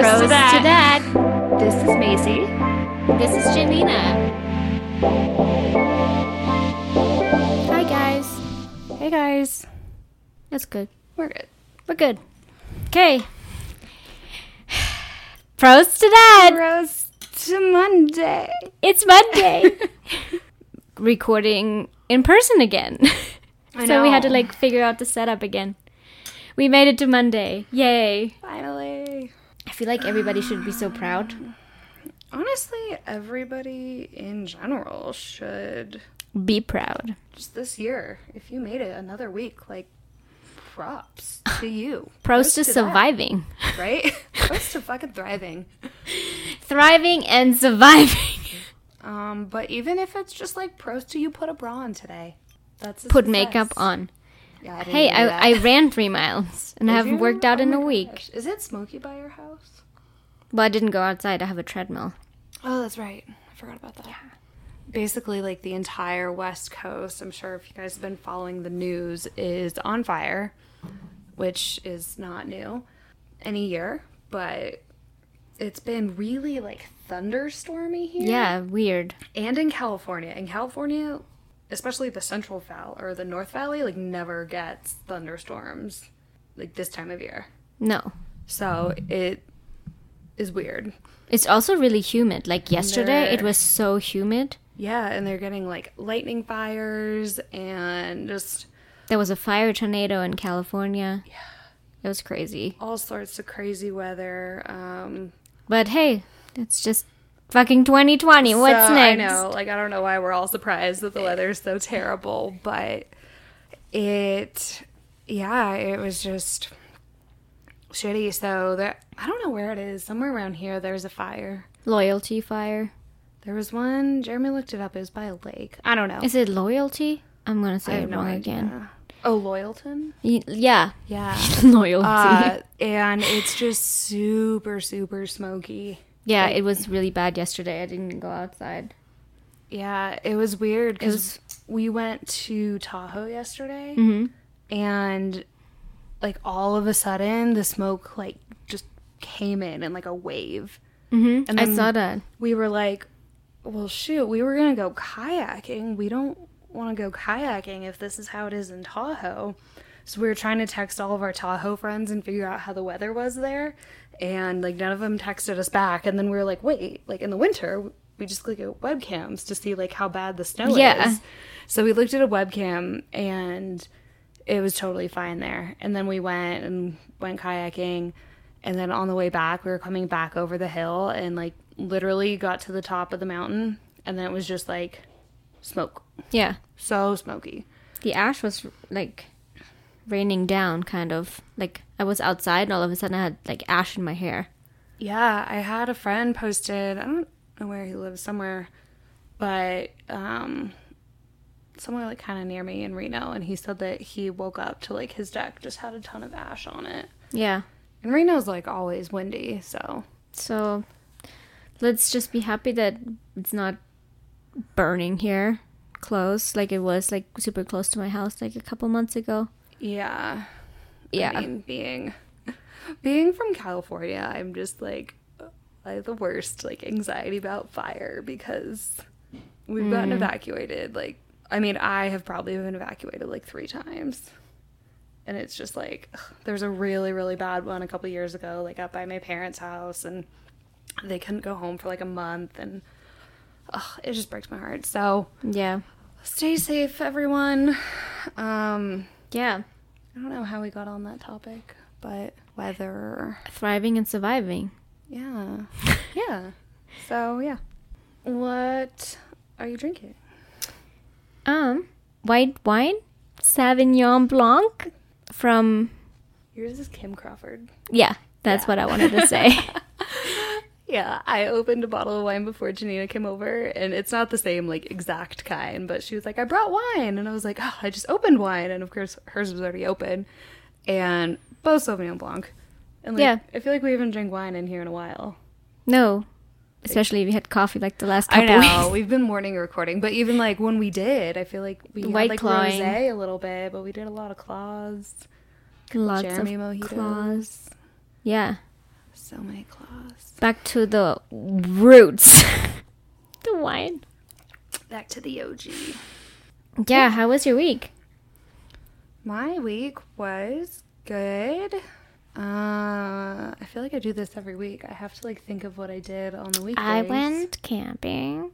Pros to to that. that. This is Macy. This is Janina. Hi, guys. Hey guys, That's good. we're good. We're good. Okay. Pros to that. Rose to Monday. It's Monday. Recording in person again. I so we had to like figure out the setup again. We made it to Monday. Yay. Finally. Feel like everybody should be so proud. Honestly, everybody in general should Be proud. just this year. If you made it another week, like props to you. Pros to that, surviving. right? Pros to fucking thriving. Thriving and surviving. Um, but even if it's just like pros to you put a bra on today. That's Put success. makeup on. Yeah, I Hey, I. I ran three miles and I haven't worked out Oh in a week. gosh. Is it smoky by your house? Well, I didn't go outside. I have a treadmill. Oh, that's right. I forgot about that. Basically, like the entire West Coast, I'm sure if you guys have been following the news, is on fire, which is not new any year, but it's been really like thunderstormy here. Yeah, weird. And in California. In California, especially the Central Valley or the North Valley, like never gets thunderstorms like this time of year. No. So it is weird. It's also really humid. Like yesterday, it was so humid. Yeah, and they're getting like lightning fires and just There was a fire tornado in California. Yeah. It was crazy. all sorts of crazy weather. Um, But hey, it's just fucking 2020. What's so, next? I know, like I don't know why we're all surprised that the weather's so terrible, but it, yeah, it was just shitty. So that I don't know where it is. Somewhere around here, there's a fire. Loyalty fire. There was one. Jeremy looked it up. It was by a lake. I don't know. Is it loyalty? I'm gonna say it wrong idea. again. Oh, Loyalton. Yeah, Yeah. loyalty. Uh, and it's just super, super smoky. Yeah, it was really bad yesterday. I didn't go outside. Yeah, it was weird because we went to Tahoe yesterday, hmm and like all of a sudden the smoke like just came in in like a wave. hmm And I then- saw that. We were like, "Well, shoot, we were gonna go kayaking. We don't want to go kayaking if this is how it is in Tahoe." So we were trying to text all of our Tahoe friends and figure out how the weather was there, and like none of them texted us back. And then we were like, "Wait, like in the winter." We just look at webcams to see like how bad the snow Yeah. is. So we looked at a webcam and it was totally fine there. And then we went and went kayaking. And then on the way back, we were coming back over the hill and like literally got to the top of the mountain. And then it was just like smoke. Yeah, So smoky. the ash was like raining down, kind of. Like I was outside, and all of a sudden I had like ash in my hair. Yeah, I had a friend posted, I don't know where he lives, somewhere, but um, somewhere like kind of near me in Reno. And he said that he woke up to like his deck just had a ton of ash on it. Yeah. And Reno's like always windy, so So let's just be happy that it's not burning here close like it was like super close to my house like a couple months ago. Yeah. Yeah. I mean, being being from California, I'm just like I have the worst like anxiety about fire because we've gotten evacuated. Like, I mean, I have probably been evacuated like three times, and it's just like there's a really really bad one a couple years ago, like up by my parents' house, and they couldn't go home for like a month, and ugh, it just breaks my heart. So yeah. stay safe, everyone. Um, Yeah. I don't know how we got on that topic, but weather. Thriving and surviving. Yeah. yeah. So, yeah. What are you drinking? Um white wine, Sauvignon Blanc from Yours is Kim Crawford. Yeah, that's what I wanted to say. Yeah, I opened a bottle of wine before Janina came over, and it's not the same, like, exact kind, but she was like, I brought wine. And I was like, oh, I just opened wine. And of course, hers was already open. And both Sauvignon Blanc. And, like, Yeah. I feel like we haven't drank wine in here in a while. no. Especially if you had coffee like the last couple I know weeks. we've been morning recording, but even like when we did, I feel like we White had like clawing. rosé a little bit, but we did a lot of claws, Lots Jeremy of mojitos. claws. Yeah. So many claws. Back to the roots. the wine. Back to the OG. Yeah, how was your week? My week was good. Uh, I feel like I do this every week. I have to like think of what I did on the weekdays. I went camping.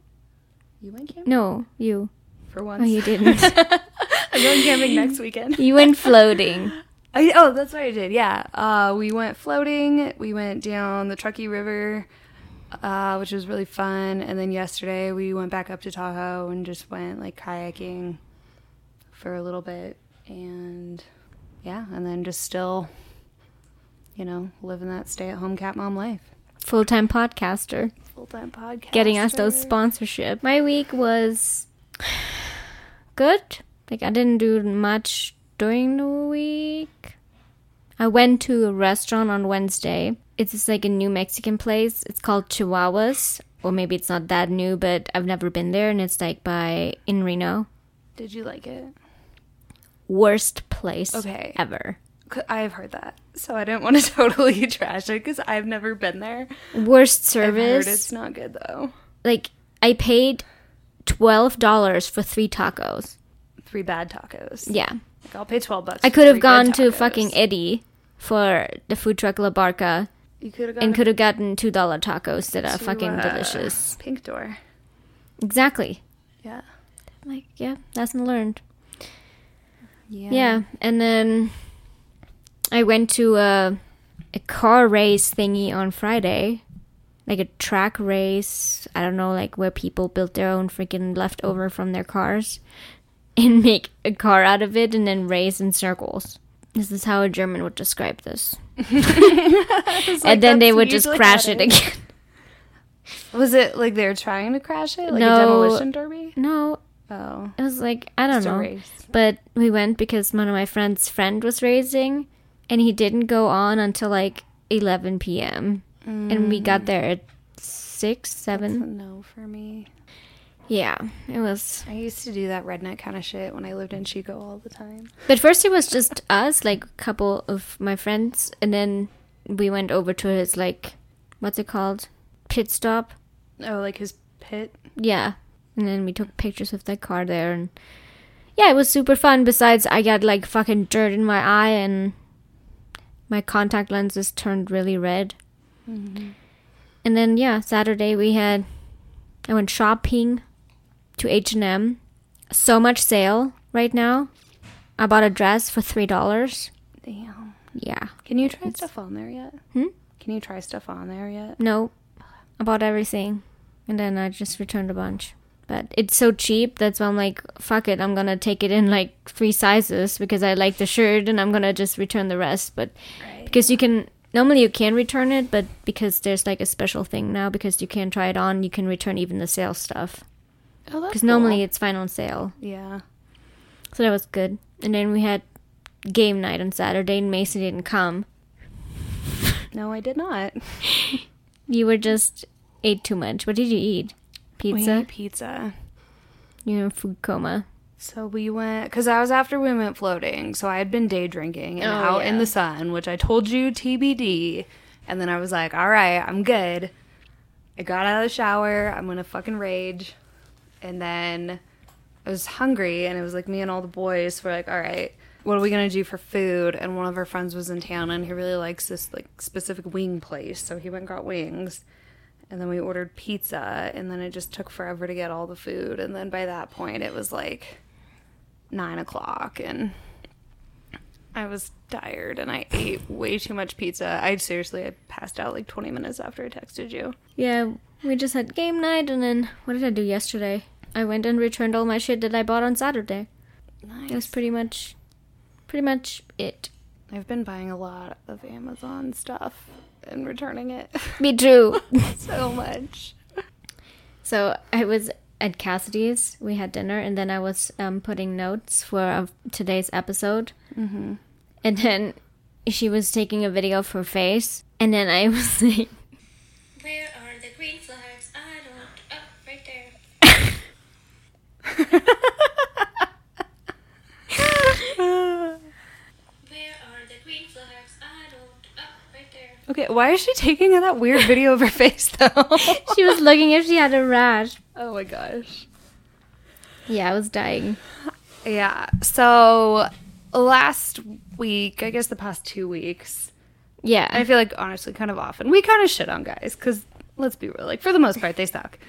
You went camping No, you. for once. Oh, you didn't. I'm going camping next weekend. you went floating. I, oh, that's what I did. Yeah. Uh, we went floating. We went down the Truckee River, uh, which was really fun. And then yesterday we went back up to Tahoe and just went like kayaking for a little bit. And yeah, and then just still, you know, living that stay at home cat mom life. Full time podcaster. Full time podcast. Getting us those sponsorship. My week was good. Like I didn't do much during the week. I went to a restaurant on Wednesday. It's like a new Mexican place. It's called Chihuahuas. Or maybe it's not that new, but I've never been there and it's like by in Reno. Did you like it? Worst place Okay. ever. I've heard that. So I didn't want to totally trash it because I've never been there. Worst I've heard service. it's not good though. like I paid twelve dollars for three tacos. Three bad tacos. Yeah. Like I'll pay twelve bucks. I could have gone to fucking Eddie for the food truck La Barca You could have and could have gotten two dollar tacos that are to, fucking uh, delicious. Pink door. Exactly. Yeah. Like, yeah, lesson learned. Yeah. Yeah. And then I went to a a car race thingy on Friday. Like a track race. I don't know, like where people built their own freaking leftover from their cars and make a car out of it and then race in circles. This is how a German would describe this. and then they would just crash it again. Was it like they were trying to crash it, like No. a demolition derby? no, Oh, it was like I don't know. race. But we went because one of my friend's friend was racing, and he didn't go on until like 11 p.m. And we got mm. there at six, That's a seven. no for me. Yeah, it was. I used to do that redneck kind of shit when I lived in Chico all the time. But first it was just us, like a couple of my friends, and then we went over to his like, what's it called, pit stop. Oh, like his pit. Yeah, and then we took pictures of that car there, and yeah, it was super fun. Besides, I got like fucking dirt in my eye, and my contact lenses turned really red. Mm-hmm. And then yeah, Saturday we had I went shopping to H and M. So much sale right now. I bought a dress for three dollars. Damn. Yeah, Can you try stuff on there yet? Hmm? Can you try stuff on there yet? no, I bought everything, and then I just returned a bunch. But it's so cheap. That's why I'm like, fuck it. I'm gonna take it in like three sizes because I like the shirt, and I'm gonna just return the rest. But Right. because you can normally you can return it but because there's like a special thing now because you can try it on you can return even the sale stuff Oh, that's because normally cool. it's fine on sale Yeah. so that was good and then we had game night on saturday and mason didn't come No, I did not. you were just ate too much what did you eat We pizza ate pizza. you're in food coma So we went because I was after we went floating. So I had been day drinking and Oh, out in the sun, which I told you TBD. And then I was like, all right, I'm good. I got out of the shower. I'm gonna fucking rage. And then I was hungry, and it was like me and all the boys were like, all right, what are we gonna do for food? And one of our friends was in town, and he really likes this like specific wing place, so he went and got wings. And then we ordered pizza, and then it just took forever to get all the food. And then by that point, it was like nine o'clock, and I was tired, and I ate way too much pizza. I seriously, I passed out like 20 minutes after I texted you. yeah we just had game night and then what did i do yesterday i went and returned all my shit that i bought on saturday Nice. that was pretty much pretty much it I've been buying a lot of Amazon stuff and returning it me too so much. So I was at Cassidy's. We had dinner, and then I was um, putting notes for uh, today's episode. Mm-hmm. And then she was taking a video of her face, and then I was like, Where are the green flags? I don't. Oh, right there. Where are the green flags? I don't. Oh, right there. Okay, why is she taking that weird video of her face though? She was looking if she had a rash. oh my gosh. Yeah, I was dying. Yeah. So last week, I guess the past two weeks, Yeah. I feel like honestly, kind of often we kind of shit on guys because let's be real, like for the most part, they suck.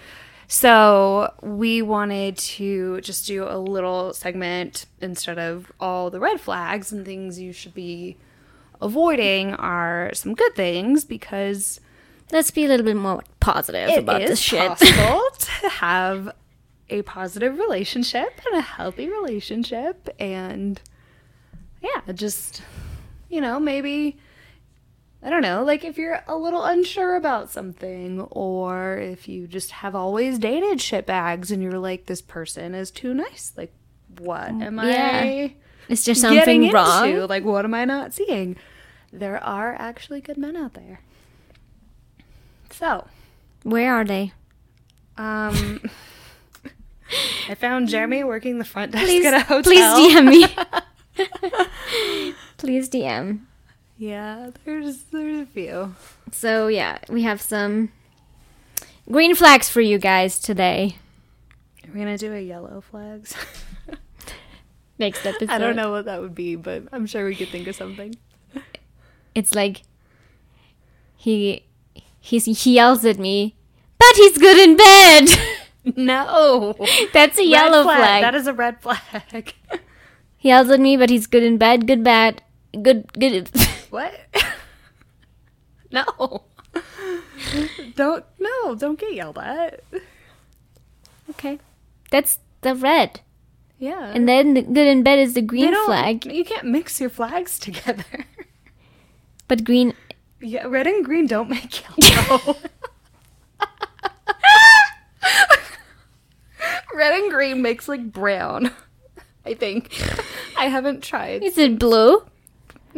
So we wanted to just do a little segment instead of all the red flags and things you should be avoiding are some good things because Let's be a little bit more positive it about is this shit. possible to have a positive relationship and a healthy relationship and yeah just you know maybe i don't know like if you're a little unsure about something or if you just have always dated shit bags and you're like this person is too nice like what am Yeah. i Is there something into? wrong? like what am i not seeing there are actually good men out there so Where are they? um, I found Jeremy working the front desk Please, at a hotel. please DM me. please DM. Yeah, there's there's a few. So yeah, we have some green flags for you guys today. We're gonna do a yellow flags? Next episode. I don't know what that would be, but I'm sure we could think of something. It's like he he's, he yells at me, but he's good in bed. No, That's a yellow flag. That is a red flag. he yells at me, but he's good in bed. Good bad. Good good. What? no. Don't no, don't get yelled at. okay, that's the red, Yeah. and then the good in bed is the green flag. You can't mix your flags together. But green. Yeah, red and green don't make yellow. red and green makes like brown. I think. I haven't tried. Is it blue?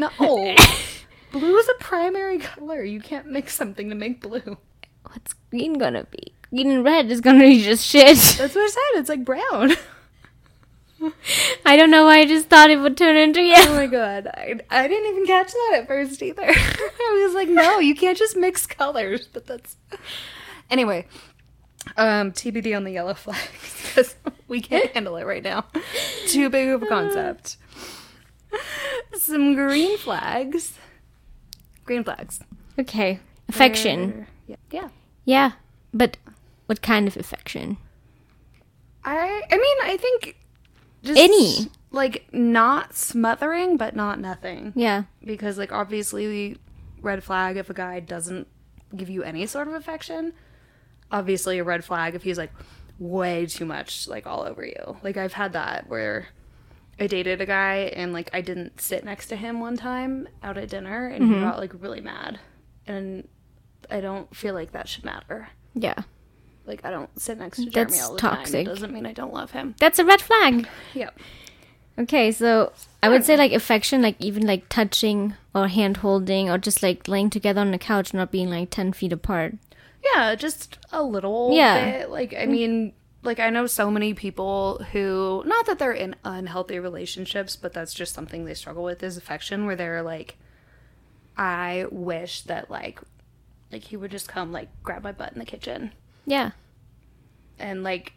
No. blue is a primary color. You can't mix something to make blue. What's green gonna be? Green and red is gonna be just shit. That's what I said. It's like brown. I don't know why I just thought it would turn into Oh my god. I, I didn't even catch that at first either. I was like, no, you can't just mix colors. But that's. Anyway, um, TBD on the yellow flags because we can't handle it right now. Too big of a concept. Some green flags. Green flags. Okay, affection. They're- Yeah. yeah. Yeah, but what kind of affection? I I mean, I think just Any. like not smothering but not nothing. Yeah, because like obviously red flag if a guy doesn't give you any sort of affection obviously a red flag if he's like way too much like all over you like i've had that where i dated a guy and like i didn't sit next to him one time out at dinner and he mm-hmm. got like really mad and i don't feel like that should matter yeah. like i don't sit next to jeremy That's all the time toxic. it doesn't mean i don't love him That's a red flag. yeah Okay, so I would say like affection, like even like touching or hand holding or just like laying together on the couch, not being like 10 feet apart. Yeah, just a little Yeah. bit. Like, I mm. mean, like, I know so many people who, not that they're in unhealthy relationships, but that's just something they struggle with is affection, where they're like, I wish that, like, like he would just come, like, grab my butt in the kitchen. Yeah. And, like,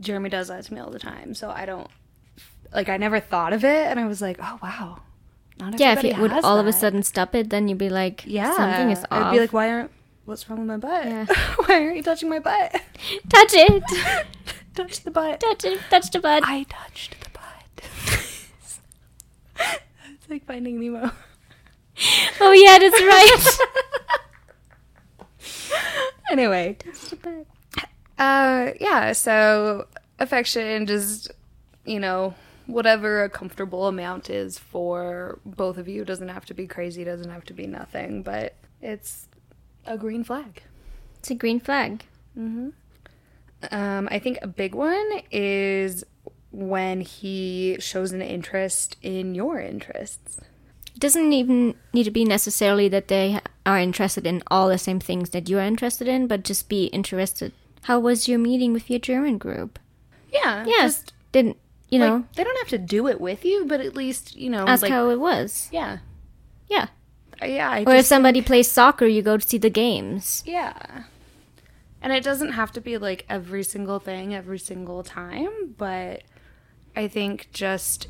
Jeremy does that to me all the time. So I don't, like, I never thought of it. And I was like, oh, wow. Not Yeah, if you would all of a sudden stop it, then you'd be like, yeah, something is off. I'd be like, why aren't, what's wrong with my butt? Yeah. why aren't you touching my butt? touch it, Touch the butt. touch it, touch the butt. I touched the butt. it's like Finding Nemo. Oh yeah, that's right. anyway, touch the uh, yeah. So affection, just you know, whatever a comfortable amount is for both of you. It doesn't have to be crazy. Doesn't have to be nothing. But it's a green flag. it's a green flag. Um, I think a big one is when he shows an interest in your interests. It doesn't even need to be necessarily that they are interested in all the same things that you are interested in, but just be interested. How was your meeting with your German group? Yeah. Yes, just, didn't you like, know? they don't have to do it with you, but at least you know, ask like, how it was. yeah. Yeah, yeah, I Or if somebody plays soccer, you go to see the games. Yeah. And it doesn't have to be like every single thing every single time, but I think just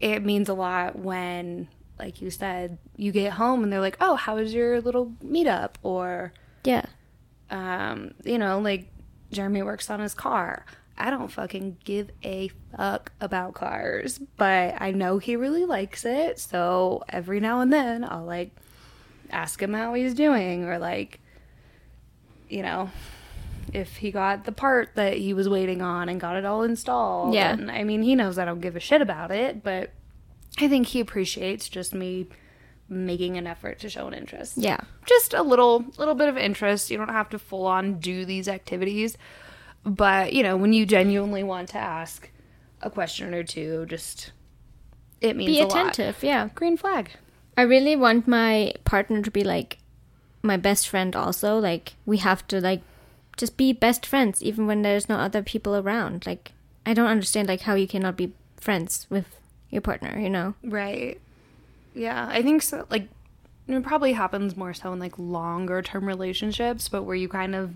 it means a lot when, like you said, you get home and they're like, oh, how was your little meetup? Or, Yeah. um, you know, like Jeremy works on his car. I don't fucking give a fuck about cars, but I know he really likes it. So every now and then I'll like ask him how he's doing or like, you know, if he got the part that he was waiting on and got it all installed. Yeah. And I mean, he knows I don't give a shit about it, but I think he appreciates just me making an effort to show an interest Yeah. just a little little bit of interest. You don't have to full on do these activities, but you know when you genuinely want to ask a question or two, just it means Be a lot. attentive. Yeah. Green flag. I really want my partner to be like my best friend also. Like we have to like just be best friends even when there's no other people around. Like I don't understand like how you cannot be friends with your partner, you know? Right. Yeah, I think so. Like it probably happens more so in like longer term relationships, but where you kind of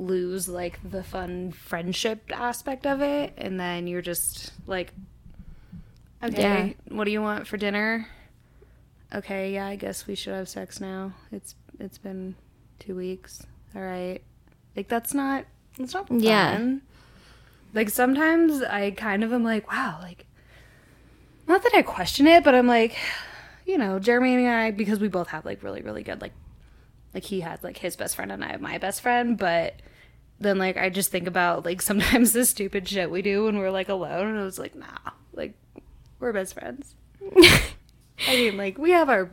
lose like the fun friendship aspect of it, and then you're just like, okay, what do you want for dinner? Okay, yeah, I guess we should have sex now. It's it's been two weeks. All right, like that's not that's not fun. Yeah. Like sometimes I kind of am like, wow, like not that I question it, but I'm like, you know, Jeremy and I, because we both have like really, really good, like, like he had like his best friend and I have my best friend, but then like I just think about like sometimes the stupid shit we do when we're like alone, and I was like, nah, like we're best friends. I mean, like we have our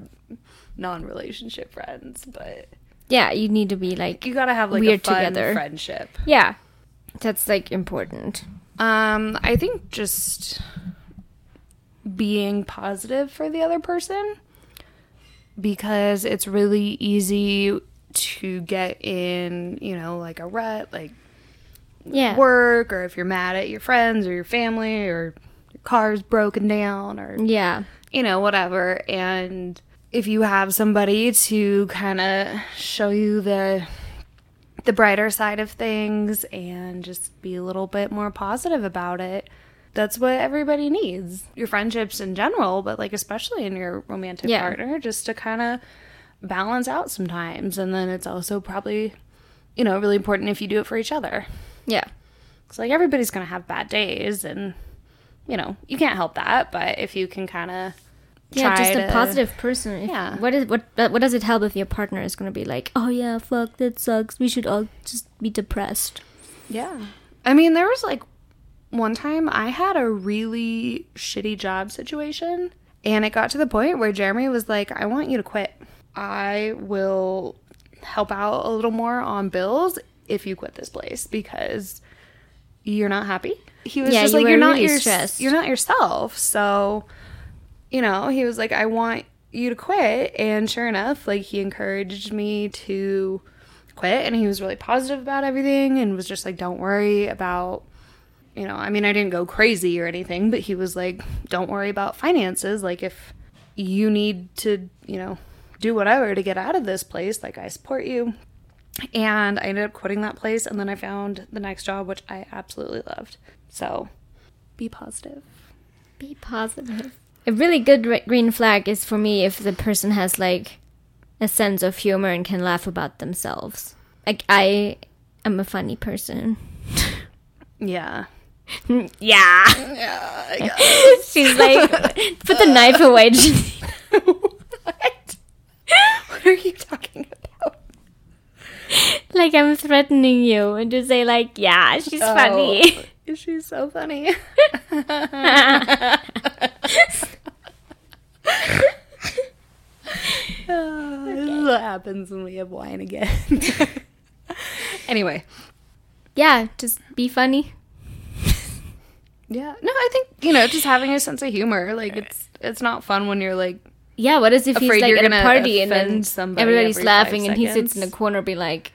non-relationship friends, but Yeah, you need to be like you gotta have like Weird a fun together. friendship. Yeah. That's like important. Um, I think just being positive for the other person because it's really easy to get in, you know, like a rut, like Yeah. work, or if you're mad at your friends or your family, or your car's broken down, or Yeah. you know, whatever. And if you have somebody to kind of show you the the brighter side of things and just be a little bit more positive about it, that's what everybody needs. Your friendships in general, but like especially in your romantic Yeah. partner, just to kind of balance out sometimes. And then it's also probably, you know, really important if you do it for each other. Yeah. It's like everybody's gonna have bad days, and you know you can't help that. But if you can kind of Yeah, just a positive person. If- Yeah. What is what? What does it help if your partner is gonna be like, "Oh yeah, fuck, that sucks. We should all just be depressed." Yeah, I mean there was like one time I had a really shitty job situation, and it got to the point where Jeremy was like, "I want you to quit. I will help out a little more on bills if you quit this place because." You're not happy. He was Yeah, just you like you're not really your, stressed. you're not yourself. So you know, he was like, I want you to quit. And sure enough, like he encouraged me to quit and he was really positive about everything and was just like, don't worry about, you know, I mean, I didn't go crazy or anything, but he was like, don't worry about finances. Like, if you need to, you know, do whatever to get out of this place, like, I support you. And I ended up quitting that place and then I found the next job, which I absolutely loved. So be positive. Be positive. A really good re- green flag is for me if the person has like a sense of humor and can laugh about themselves. Like I am a funny person. Yeah. yeah. Yeah. She's like, put the knife away. Janine. what? What are you talking about? Like I'm threatening you and to say like, yeah, she's funny. Oh, she's so funny. Oh, This is what happens when we have wine again. anyway, yeah, just be funny. yeah. No, I think you know, just having a sense of humor. Like it's it's not fun when you're like Yeah, what is if he's like you're at a gonna party and then everybody's every laughing and he sits in the corner be like,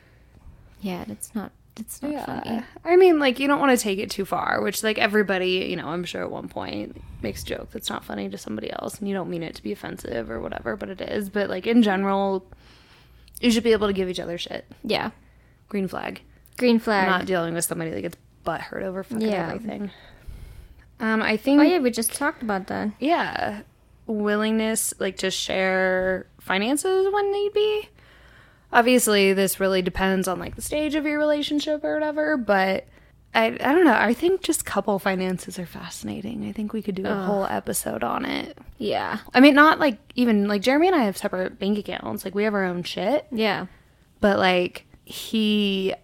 yeah, that's not It's not funny. I mean, like, you don't want to take it too far, which, like, everybody, you know, I'm sure at one point makes a joke that's not funny to somebody else, and you don't mean it to be offensive or whatever, but it is. But, like, in general, you should be able to give each other shit. Yeah. Green flag. Green flag. Not dealing with somebody that gets butt hurt over fucking Yeah. everything. Um, I think, oh yeah, we just talked about that. yeah, willingness, like, to share finances when need be. Obviously, this really depends on like the stage of your relationship or whatever, but I I don't know. I think just couple finances are fascinating. I think we could do a whole episode on it. Yeah. I mean, not like even like Jeremy and I have separate bank accounts. Like we have our own shit, Yeah. but like he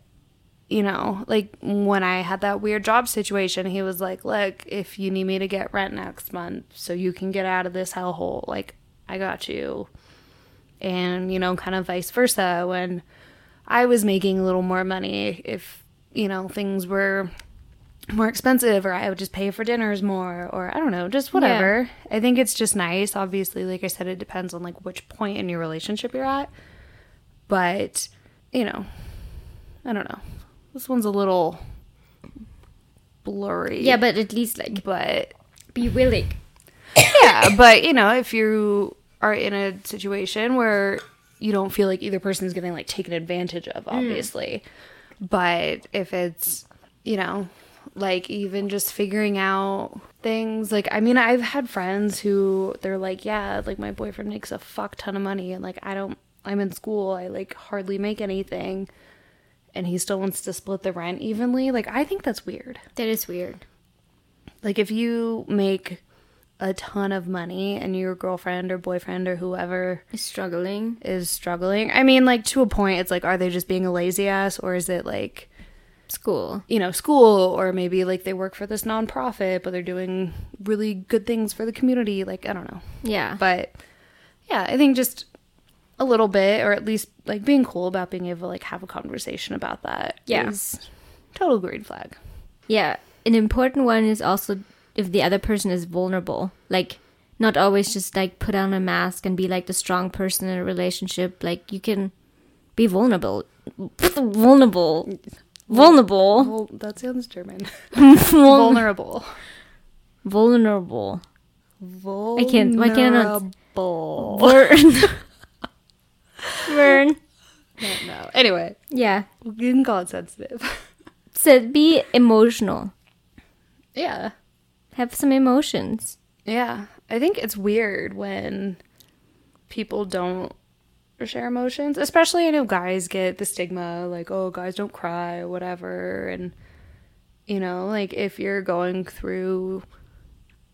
you know, like when I had that weird job situation, he was like, "Look, if you need me to get rent next month so you can get out of this hellhole, like I got you." And, you know, kind of vice versa when I was making a little more money if, you know, things were more expensive or I would just pay for dinners more or I don't know, just whatever. I think it's just nice. Obviously, like I said, it depends on like which point in your relationship you're at. But, you know, I don't know. This one's a little blurry. Yeah, but at least like but be willing. yeah, but you know, if you are in a situation where you don't feel like either person is getting like taken advantage of, mm. obviously, but if it's you know, like even just figuring out things like I mean, I've had friends who they're like, yeah, like my boyfriend makes a fuck ton of money, and like I don't, I'm in school, I like hardly make anything. And he still wants to split the rent evenly. Like, I think that's weird. That is weird. Like if you make a ton of money and your girlfriend or boyfriend or whoever is Struggling. is struggling, I mean like to a point it's like are they just being a lazy ass or is it like School. you know, school or maybe like they work for this nonprofit but they're doing really good things for the community, like I don't know. Yeah. But yeah, I think just a little bit or at least like being cool about being able to like have a conversation about that Yeah. is total green flag. Yeah, an important one is also if the other person is vulnerable. Like, not always just like put on a mask and be like the strong person in a relationship. Like, you can be vulnerable. vulnerable. Vulnerable. Well, that sounds German. Vulnerable. Vulnerable. Vulnerable. can't- why can't I not- Vulnerable. Vern. Vern. No. Anyway, Yeah. you can call it sensitive. So be emotional. yeah. Have some emotions. Yeah. I think it's weird when people don't share emotions. Especially I know guys get the stigma like, oh, guys don't cry or whatever. And, you know, like if you're going through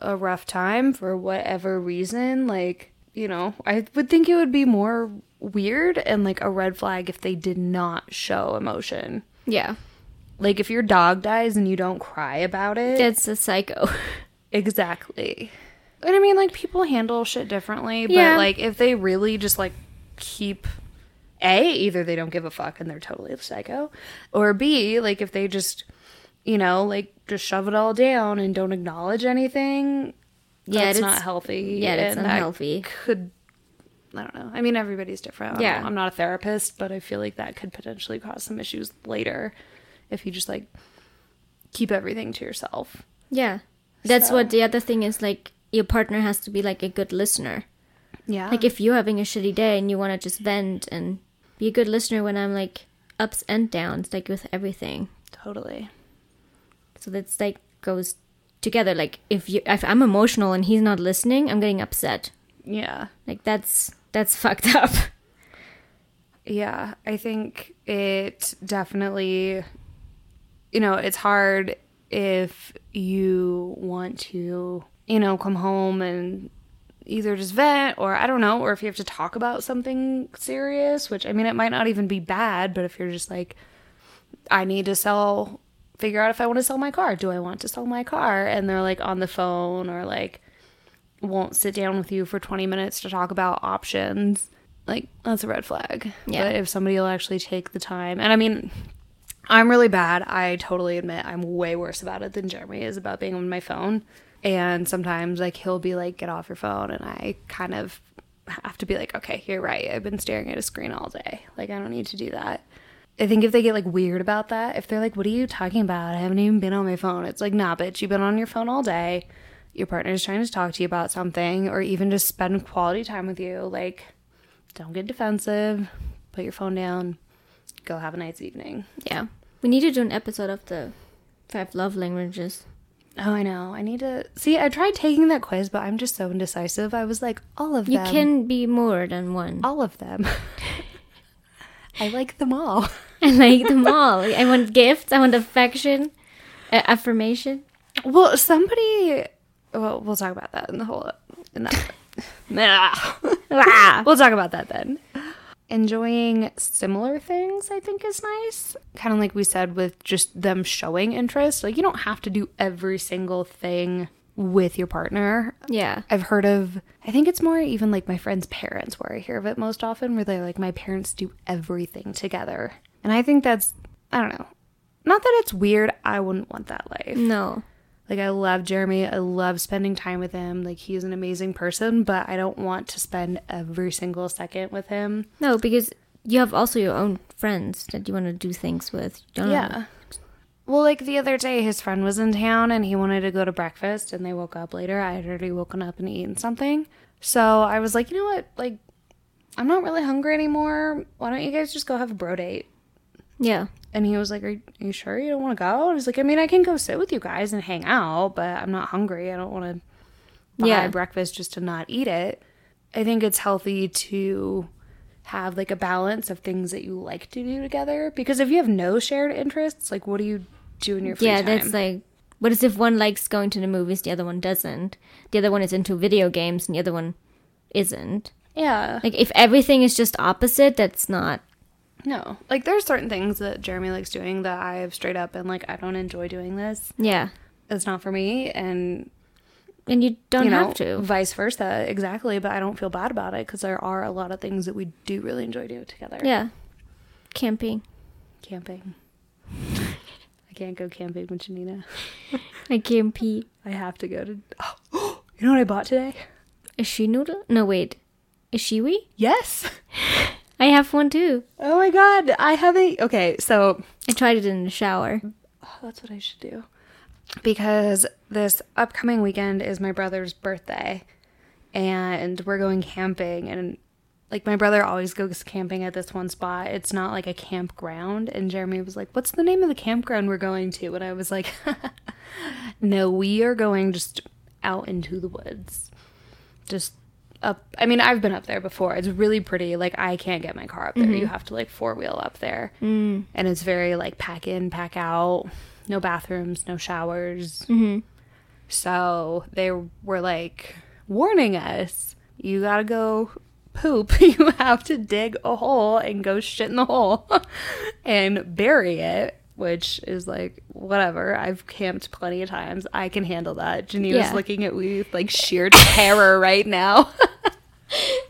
a rough time for whatever reason, like, you know, I would think it would be more weird and like a red flag if they did not show emotion. Yeah. Like if your dog dies and you don't cry about it. it's a psycho. Exactly. And I mean, like, people handle shit differently, but, Yeah. like, if they really just, like, keep. A, either they don't give a fuck and they're totally a psycho, or B, like, if they just, you know, like, just shove it all down and don't acknowledge anything, Yeah, that's that's- not healthy. yeah, that's and that unhealthy. Could. I don't know. I mean, everybody's different. Yeah. I'm not a therapist, but I feel like that could potentially cause some issues later if you just, like, keep everything to yourself. yeah. That's So- what the other thing is like your partner has to be like a good listener. Yeah. Like if you're having a shitty day and you want to just vent and be a good listener when I'm like ups and downs, like with everything. totally. So that's like goes together. Like if you if I'm emotional and he's not listening, I'm getting upset. Yeah. Like that's that's fucked up. Yeah, I think it definitely, you know, it's hard if you want to, you know, come home and either just vent or I don't know, or if you have to talk about something serious, which I mean, it might not even be bad, but if you're just like, I need to sell, figure out if I want to sell my car. Do I want to sell my car? And they're like on the phone or like, won't sit down with you for 20 minutes to talk about options, like that's a red flag. Yeah. But if somebody will actually take the time, and I mean, I'm really bad. I totally admit I'm way worse about it than Jeremy is about being on my phone. And sometimes, like, he'll be like, get off your phone. And I kind of have to be like, okay, you're right. I've been staring at a screen all day. Like, I don't need to do that. I think if they get like weird about that, if they're like, "What are you talking about? I haven't even been on my phone." It's like, "Nah, bitch, you've been on your phone all day. Your partner's trying to talk to you about something, or even just spend quality time with you. Like, don't get defensive. Put your phone down. Go have a nice evening." Yeah. We need to do an episode of the five love languages. Oh, I know. I need to see. I tried taking that quiz, but I'm just so indecisive. I was like, all of You them. You can be more than one. all of them. I like them all. I like them all. I want gifts. I want affection, uh, affirmation. Well, somebody. Well, we'll talk about that in the whole. In that. We'll talk about that then. Enjoying similar things, I think, is nice. Kind of like we said with just them showing interest. Like, you don't have to do every single thing with your partner. Yeah. I've heard of, I think it's more even like my friends' parents where I hear of it most often, where they're like, my parents do everything together. And I think that's, I don't know. Not that it's weird, I wouldn't want that life. No. Like, I love Jeremy. I love spending time with him. Like, he's an amazing person, but I don't want to spend every single second with him. No, because you have also your own friends that you want to do things with. Yeah. Well, like the other day, his friend was in town and he wanted to go to breakfast, and they woke up later. I had already woken up and eaten something. So I was like, you know what? Like, I'm not really hungry anymore. Why don't you guys just go have a bro date? Yeah. And he was like, Are you, are you sure you don't want to go? And I was like, I mean, I can go sit with you guys and hang out, but I'm not hungry. I don't want to buy Yeah. breakfast just to not eat it. I think it's healthy to have like a balance of things that you like to do together because if you have no shared interests, like what do you do in your free Yeah, time? Yeah, that's like. What is if one likes going to the movies, the other one doesn't? The other one is into video games, and the other one isn't. yeah. Like, if everything is just opposite, that's not. No. Like there's certain things that Jeremy likes doing that I have straight up and like I don't enjoy doing this. Yeah. It's not for me and And you don't you know, have to. Vice versa, exactly. But I don't feel bad about it because there are a lot of things that we do really enjoy doing together. Yeah. Camping. camping. I can't go camping with Janina. I can't pee. I have to go to. Oh, you know what I bought today? A she noodle? No, wait. A Shewee? Yes. I have one too. Oh my god, I haven't. Okay, so I tried it in the shower. oh, that's what I should do because this upcoming weekend is my brother's birthday, and we're going camping and. Like my brother always goes camping at this one spot. It's not like a campground. And Jeremy was like, "What's the name of the campground we're going to?" And I was like, "No, we are going just out into the woods, just up. I mean, I've been up there before. It's really pretty. Like I can't get my car up there. You have to like four wheel up there, mm. and it's very like pack in, pack out. No bathrooms, no showers. Mm-hmm. So they were like warning us, you gotta go poop. You have to dig a hole and go shit in the hole and bury it. Which is like whatever. I've camped plenty of times. I can handle that. Janina's Yeah. looking at me with like sheer terror right now.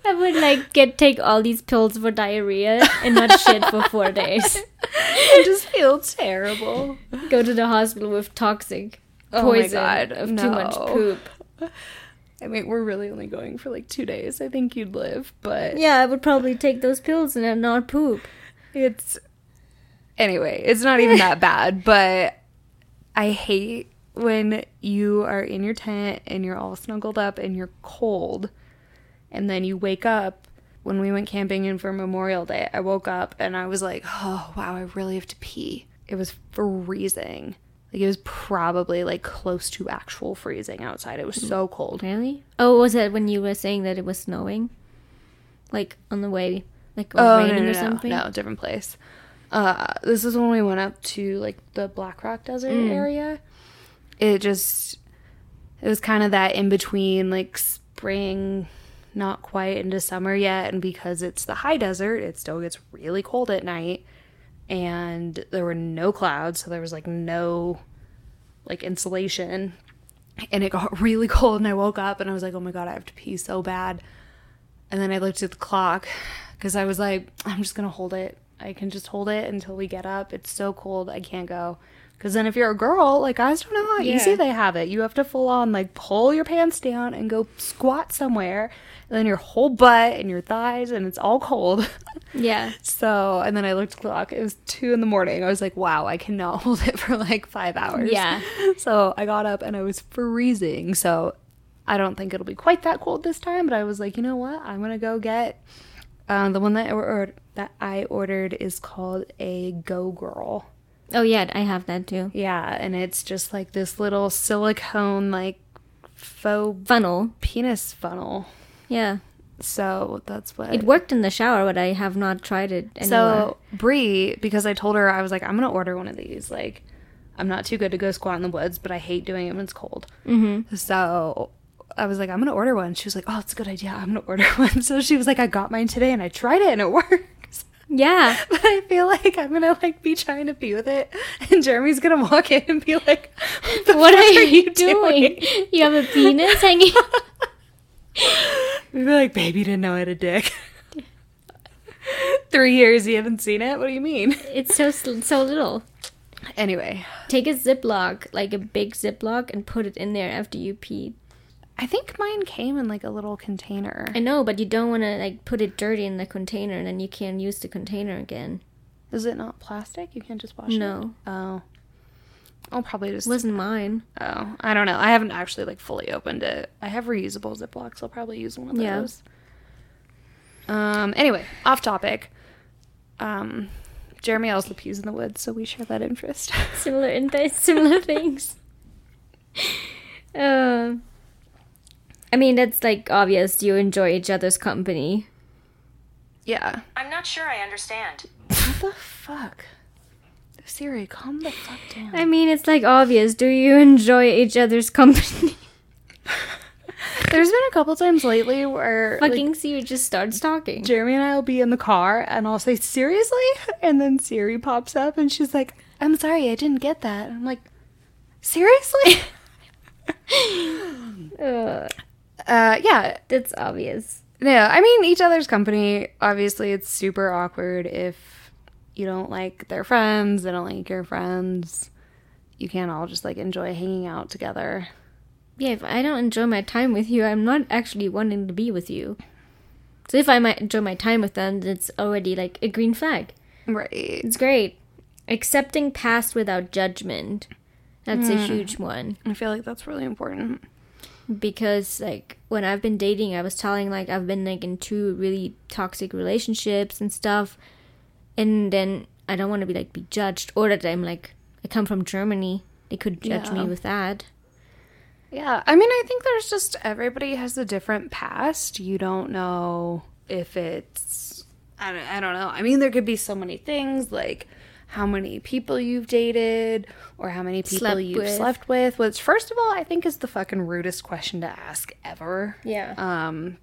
I would like get take all these pills for diarrhea and not shit for four days. I just feel terrible. Go to the hospital with toxic Oh my poison God, of too much poop. I mean, we're really only going for like two days. I think you'd live, but Yeah, I would probably take those pills and not poop. It's anyway, it's not even that bad, but I hate when you are in your tent and you're all snuggled up and you're cold and then you wake up when we went camping in for Memorial Day. I woke up and I was like, "Oh, wow, I really have to pee." It was freezing. Like it was probably like close to actual freezing outside. It was so cold. Really? Oh, was it when you were saying that it was snowing? Like on the way, like or Oh no, raining no, or no, something? no, different place. Uh, this is when we went up to like the Black Rock Desert Mm. area. It just it was kind of that in between like spring, not quite into summer yet, and because it's the high desert, it still gets really cold at night. And there were no clouds, so there was like no like insulation. And it got really cold, and I woke up and I was like, "Oh my god, I have to pee so bad." And then I looked at the clock because I was like, I'm just going to hold it. I can just hold it until we get up. It's so cold. I can't go. Because then if you're a girl, like guys don't know how Yeah. easy they have it. You have to full on like pull your pants down and go squat somewhere, and then your whole butt and your thighs, and it's all cold. Yeah. so, and then I looked at the clock. It was two in the morning. I was like, wow, I cannot hold it for like five hours. Yeah. So I got up and I was freezing. So I don't think it'll be quite that cold this time. But I was like, you know what? I'm gonna go get um, the one that I or- that I ordered is called a Go Girl. Oh yeah, I have that too. Yeah, and it's just like this little silicone like faux Funnel. penis funnel. Yeah. So that's what It worked in the shower, but I have not tried it anywhere. So Brie, because I told her I was like, I'm gonna order one of these. Like, I'm not too good to go squat in the woods, but I hate doing it when it's cold. Mm-hmm. So I was like, I'm gonna order one. She was like, Oh, it's a good idea. I'm gonna order one. So she was like, I got mine today and I tried it and it works. yeah. But I feel like I'm gonna like be trying to be with it, and Jeremy's gonna walk in and be like, "What, What are you doing? You have a penis hanging. We'd be like, "Baby, didn't know I had a dick." Three years, you haven't seen it. What do you mean? It's so so little. Anyway, Take a Ziploc, like a big Ziploc, and put it in there after you pee. I think mine came in like a little container. I know, but you don't want to like put it dirty in the container, and then you can't use the container again. Is it not plastic? You can't just wash it. No, Oh. I'll probably just. it wasn't mine. Oh, I don't know. I haven't actually like fully opened it. I have reusable Ziplocs. I'll probably use one of Yeah. those. Um. Anyway, off topic. Um, Jeremy also pees in the woods, so we share that interest. Similar in similar things. Um, I mean it's like obvious. You enjoy each other's company. yeah. I'm not sure I understand. What the fuck? Siri, calm the fuck down. I mean, it's like obvious. Do you enjoy each other's company? There's been a couple times lately where like, Fucking Siri just starts talking. Jeremy and I will be in the car and I'll say, Seriously? And then Siri pops up and she's like, I'm sorry, I didn't get that. I'm like, Seriously? Ugh, uh, yeah. that's obvious. Yeah, I mean, each other's company. Obviously, it's super awkward if you don't like their friends, they don't like your friends. You can't all just like enjoy hanging out together. Yeah, if I don't enjoy my time with you, I'm not actually wanting to be with you. So if I might enjoy my time with them, it's already like a green flag. Right. It's great. Accepting past without judgment. That's a huge one. I feel like that's really important. Because like when I've been dating, I was telling like I've been like in two really toxic relationships and stuff. And then I don't want to be like be judged or that I'm like I come from Germany. They could judge Yeah. me with that. Yeah, I mean, I think there's just everybody has a different past. You don't know if it's I don't, I don't know. I mean, there could be so many things like how many people you've dated or how many people Slept you've with. slept with, which first of all, I think is the fucking rudest question to ask ever. Yeah. Um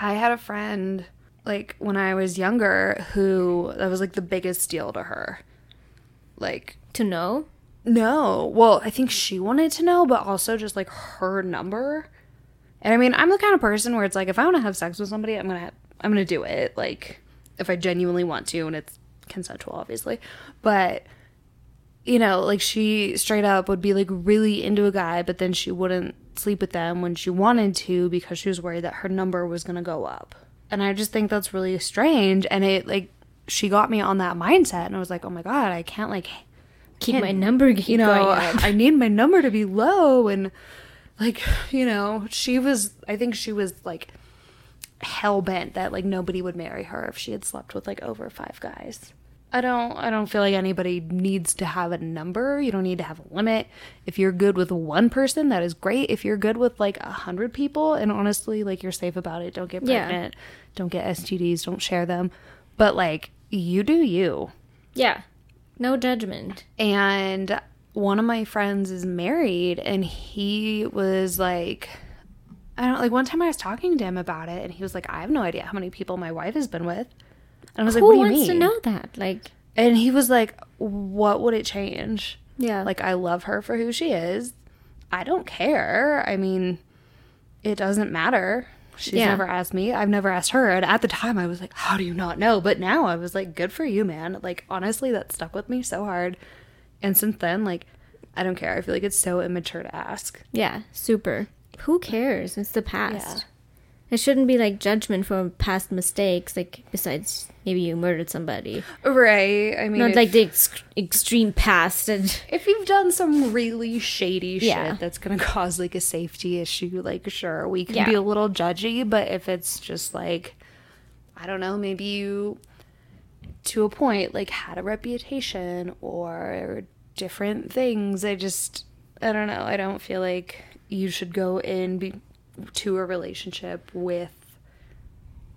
I had a friend like when I was younger who that was like the biggest deal to her. Like to know? no. Well, I think she wanted to know, but also just like her number. And I mean, I'm the kind of person where it's like if I want to have sex with somebody, I'm going to I'm going to do it like if I genuinely want to and it's consensual obviously. But you know, like she straight up would be like really into a guy, but then she wouldn't sleep with them when she wanted to because she was worried that her number was going to go up. And I just think that's really strange and it like she got me on that mindset and I was like, "Oh my god, I can't like Keep can't- my number you know. I need my number to be low and like, you know, she was I think she was like hell bent that like nobody would marry her if she had slept with like over five guys. I don't I don't feel like anybody needs to have a number. You don't need to have a limit. If you're good with one person, that is great. If you're good with like a hundred people and honestly like you're safe about it, don't get Yeah. pregnant, don't get STDs, don't share them. But like you do you. Yeah. No judgment. And one of my friends is married and he was like I don't like one time I was talking to him about it and he was like, I have no idea how many people my wife has been with. And I was like, Who What do you wants mean? to know that? Like, And he was like, What would it change? yeah. Like I love her for who she is. I don't care. I mean, it doesn't matter. She's Yeah. never asked me. I've never asked her. And at the time I was like, How do you not know? But now I was like, good for you, man. Like honestly, that stuck with me so hard. And since then, like, I don't care. I feel like it's so immature to ask. Yeah, super. Who cares? It's the past. Yeah. It shouldn't be like judgment for past mistakes. Like besides, maybe you murdered somebody. Right. I mean, Not if, like the ex- extreme past. And if you've done some really shady Yeah. shit that's going to cause like a safety issue, like, sure, we can Yeah. be a little judgy. But if it's just like, I don't know, maybe you, to a point, like, had a reputation or different things, I just, I don't know. I don't feel like you should go in be- to a relationship with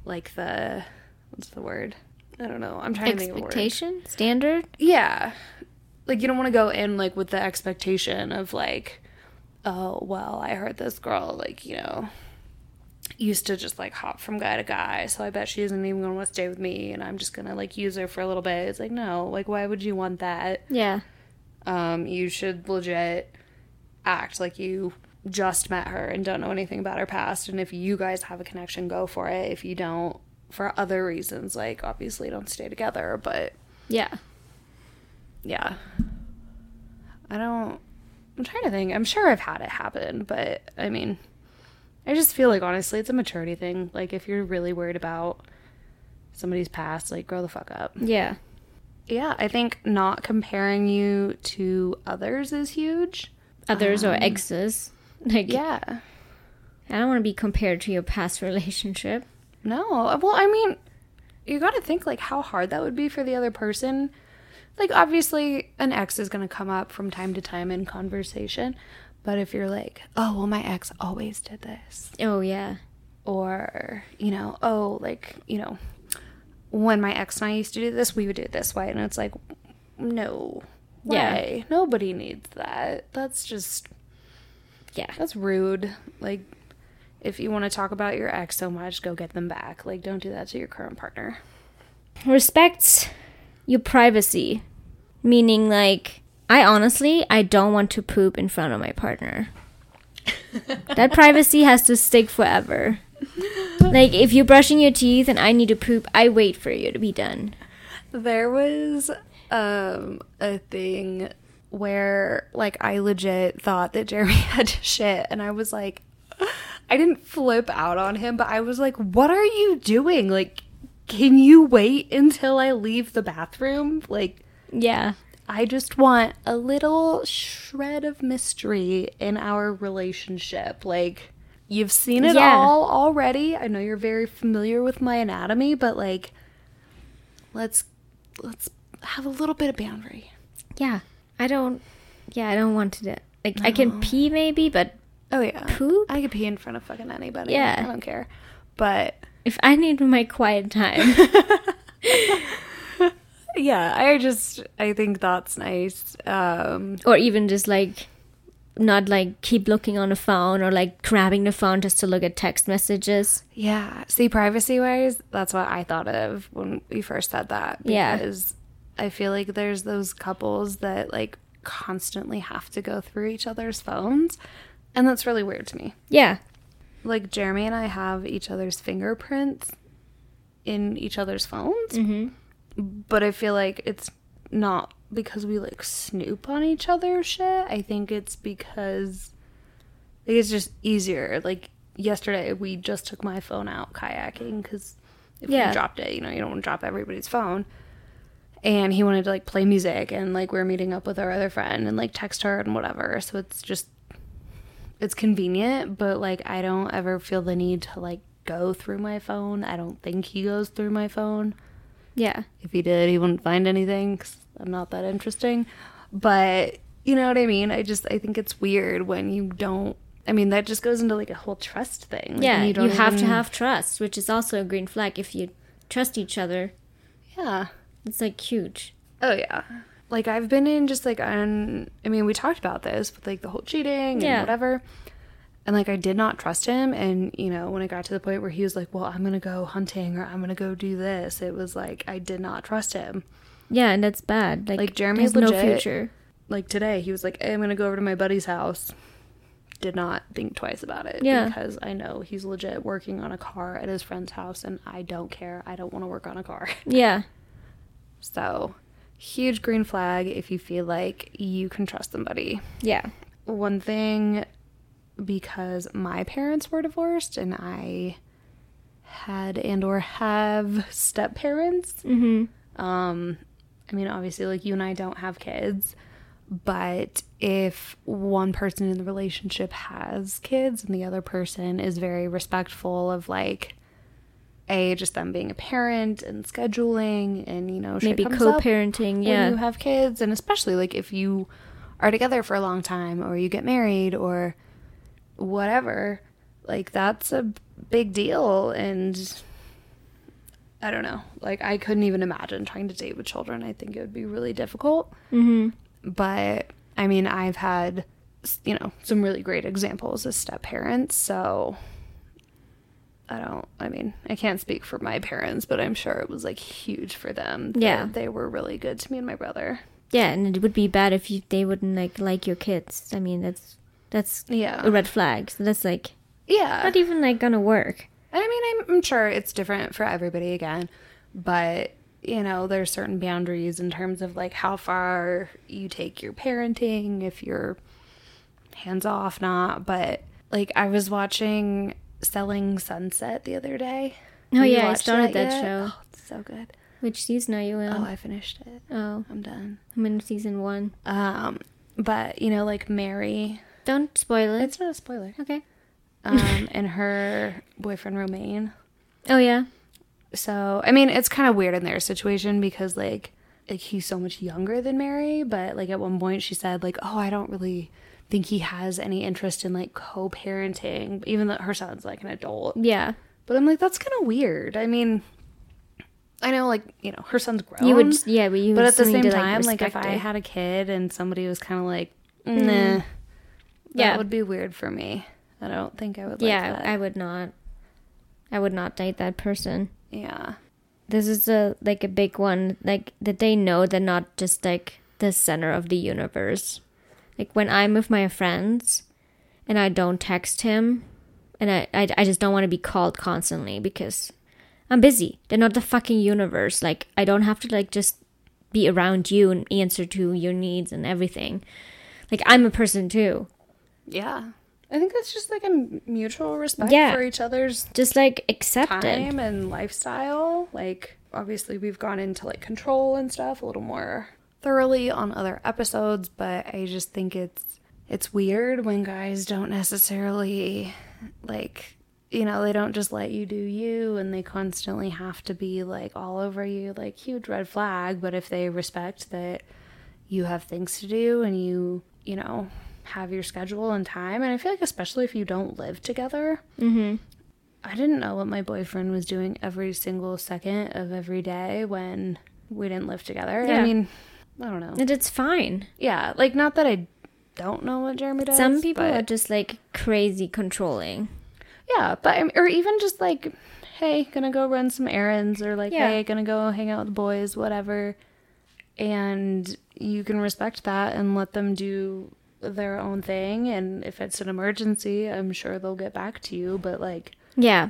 like the, what's the word? I don't know. I'm trying to think of expectation standard. Yeah. Like you don't want to go in like with the expectation of like, oh well, I heard this girl like, you know, used to just like hop from guy to guy, so I bet she isn't even gonna want to stay with me and I'm just gonna like use her for a little bit. It's like no, like why would you want that? Yeah. Um, you should legit act like you just met her and don't know anything about her past and if you guys have a connection, go for it. If you don't, for other reasons, like obviously don't stay together, but Yeah. yeah. I don't. I'm trying to think. I'm sure I've had it happen, but I mean, I just feel like honestly, it's a maturity thing. Like, if you're really worried about somebody's past, like, grow the fuck up. Yeah. Yeah, I think not comparing you to others is huge. Others or um, exes. Like, Yeah. I don't want to be compared to your past relationship. No. Well, I mean, you got to think like how hard that would be for the other person. Like obviously an ex is going to come up from time to time in conversation, but if you're like, "Oh, well my ex always did this." Oh yeah. Or, you know, "Oh, like, you know, when my ex and I used to do this, we would do it this way." And it's like, "No. Yeah. Why? Nobody needs that. That's just Yeah. that's rude. Like if you want to talk about your ex so much, go get them back. Like don't do that to your current partner. Respect your privacy. Meaning like I honestly I don't want to poop in front of my partner. that privacy has to stick forever. Like if you're brushing your teeth and I need to poop, I wait for you to be done. There was um a thing where like I legit thought that Jeremy had to shit and I was like I didn't flip out on him, but I was like, "What are you doing? Like can you wait until I leave the bathroom? Like Yeah. I just want a little shred of mystery in our relationship. Like, you've seen it Yeah. all already. I know you're very familiar with my anatomy, but like, let's let's have a little bit of boundary. Yeah. I don't yeah, I don't want to do like I can pee maybe, but Oh yeah, Poop? I could pee in front of fucking anybody. Yeah. I don't care. But if I need my quiet time. yeah, I just I think that's nice. Um, or even just like not like keep looking on the phone or like grabbing the phone just to look at text messages. Yeah. See, privacy wise, that's what I thought of when we first said that. Yeah. Because I feel like there's those couples that like constantly have to go through each other's phones. And that's really weird to me. Yeah. Like Jeremy and I have each other's fingerprints in each other's phones. Mm-hmm. But I feel like it's not because we like snoop on each other's shit. I think it's because think it's just easier. Like yesterday, we just took my phone out kayaking because if Yeah. you dropped it, you know, you don't want to drop everybody's phone. And he wanted to like play music, and like we are meeting up with our other friend and like text her and whatever. So it's just it's convenient, but like I don't ever feel the need to like go through my phone. I don't think he goes through my phone. Yeah. If he did, he wouldn't find anything 'cause I'm not that interesting. But you know what I mean? I just I think it's weird when you don't. I mean, that just goes into like a whole trust thing. Like, yeah. You, don't have to have trust, which is also a green flag. If you trust each other, Yeah. It's like huge. Oh yeah. Like I've been in just like on. I mean, we talked about this with like the whole cheating Yeah. and whatever. And like I did not trust him, and you know when it got to the point where he was like, "Well, I'm gonna go hunting or I'm gonna go do this," it was like I did not trust him. Yeah, and that's bad. Like, Like, Jeremy's there's no future. like today he was like hey, i'm gonna go over to my buddy's house did not think twice about it Yeah. because i know he's legit working on a car at his friend's house and i don't care i don't want to work on a car Yeah. So huge green flag if you feel like you can trust somebody. Yeah. One thing, because my parents were divorced and I had and or have step parents. Mm-hmm. Um, I mean, obviously, like you and I don't have kids, but if one person in the relationship has kids and the other person is very respectful of like a just them being a parent and scheduling and you know Maybe co-parenting. when Yeah. you have kids and especially like if you are together for a long time or you get married or whatever like that's a big deal and i don't know like i couldn't even imagine trying to date with children i think it would be really difficult mm-hmm. but i mean i've had you know some really great examples as step parents so i don't i mean i can't speak for my parents but i'm sure it was like huge for them Yeah. they were really good to me and my brother Yeah, and it would be bad if you, they wouldn't like like your kids. I mean, that's that's yeah a red flag. So that's like yeah not even like gonna work. And I mean, I'm, I'm sure it's different for everybody again, but you know, there's certain boundaries in terms of like how far you take your parenting, if you're hands off, not. But like, I was watching Selling Sunset the other day. Oh, Have yeah, I started that yet? show. Oh, it's so good. Which season are you in? Oh, I finished it. oh, I'm done. I'm in season one. Um, but you know, like Mary, Don't spoil it. it's not a spoiler. okay. Um, and her boyfriend Romain. Oh yeah. So, I mean, it's kind of weird in their situation because like like he's so much younger than Mary, but like at one point she said like, "Oh, I don't really think he has any interest in like co-parenting, even though her son's like an adult." Yeah. But I'm like, that's kind of weird. I mean, I know like, you know, her son's grown. You would. Yeah, but you. but at the same to, time, like, if respect I had a kid and somebody was kind of like, mm-hmm. "Nah." That Yeah. would be weird for me. I don't think I would like yeah, that. I would not. I would not date that person. yeah. This is a like a big one. Like that they know they're not just like the center of the universe. Like when I'm with my friends, and I don't text him, and I I, I just don't want to be called constantly because I'm busy. They're not the fucking universe. Like I don't have to like just be around you and answer to your needs and everything. Like I'm a person too. Yeah. I think that's just like a mutual respect Yeah. for each other's Just like accept it. time and lifestyle. Like, obviously, we've gone into like control and stuff a little more thoroughly on other episodes, but I just think it's it's weird when guys don't necessarily like you know they don't just let you do you and they constantly have to be like all over you like huge red flag but if they respect that you have things to do and you you know have your schedule and time and i feel like especially if you don't live together Mm-hmm. I didn't know what my boyfriend was doing every single second of every day when we didn't live together. Yeah. I mean, I don't know. And it's fine. Yeah, like not that I don't know what Jeremy does. Some people but- are just like crazy controlling. yeah, but I'm- or even just like, hey, gonna go run some errands, or like, Yeah. hey, gonna go hang out with the boys, whatever. And you can respect that and let them do their own thing. And if it's an emergency, I'm sure they'll get back to you. But like, Yeah.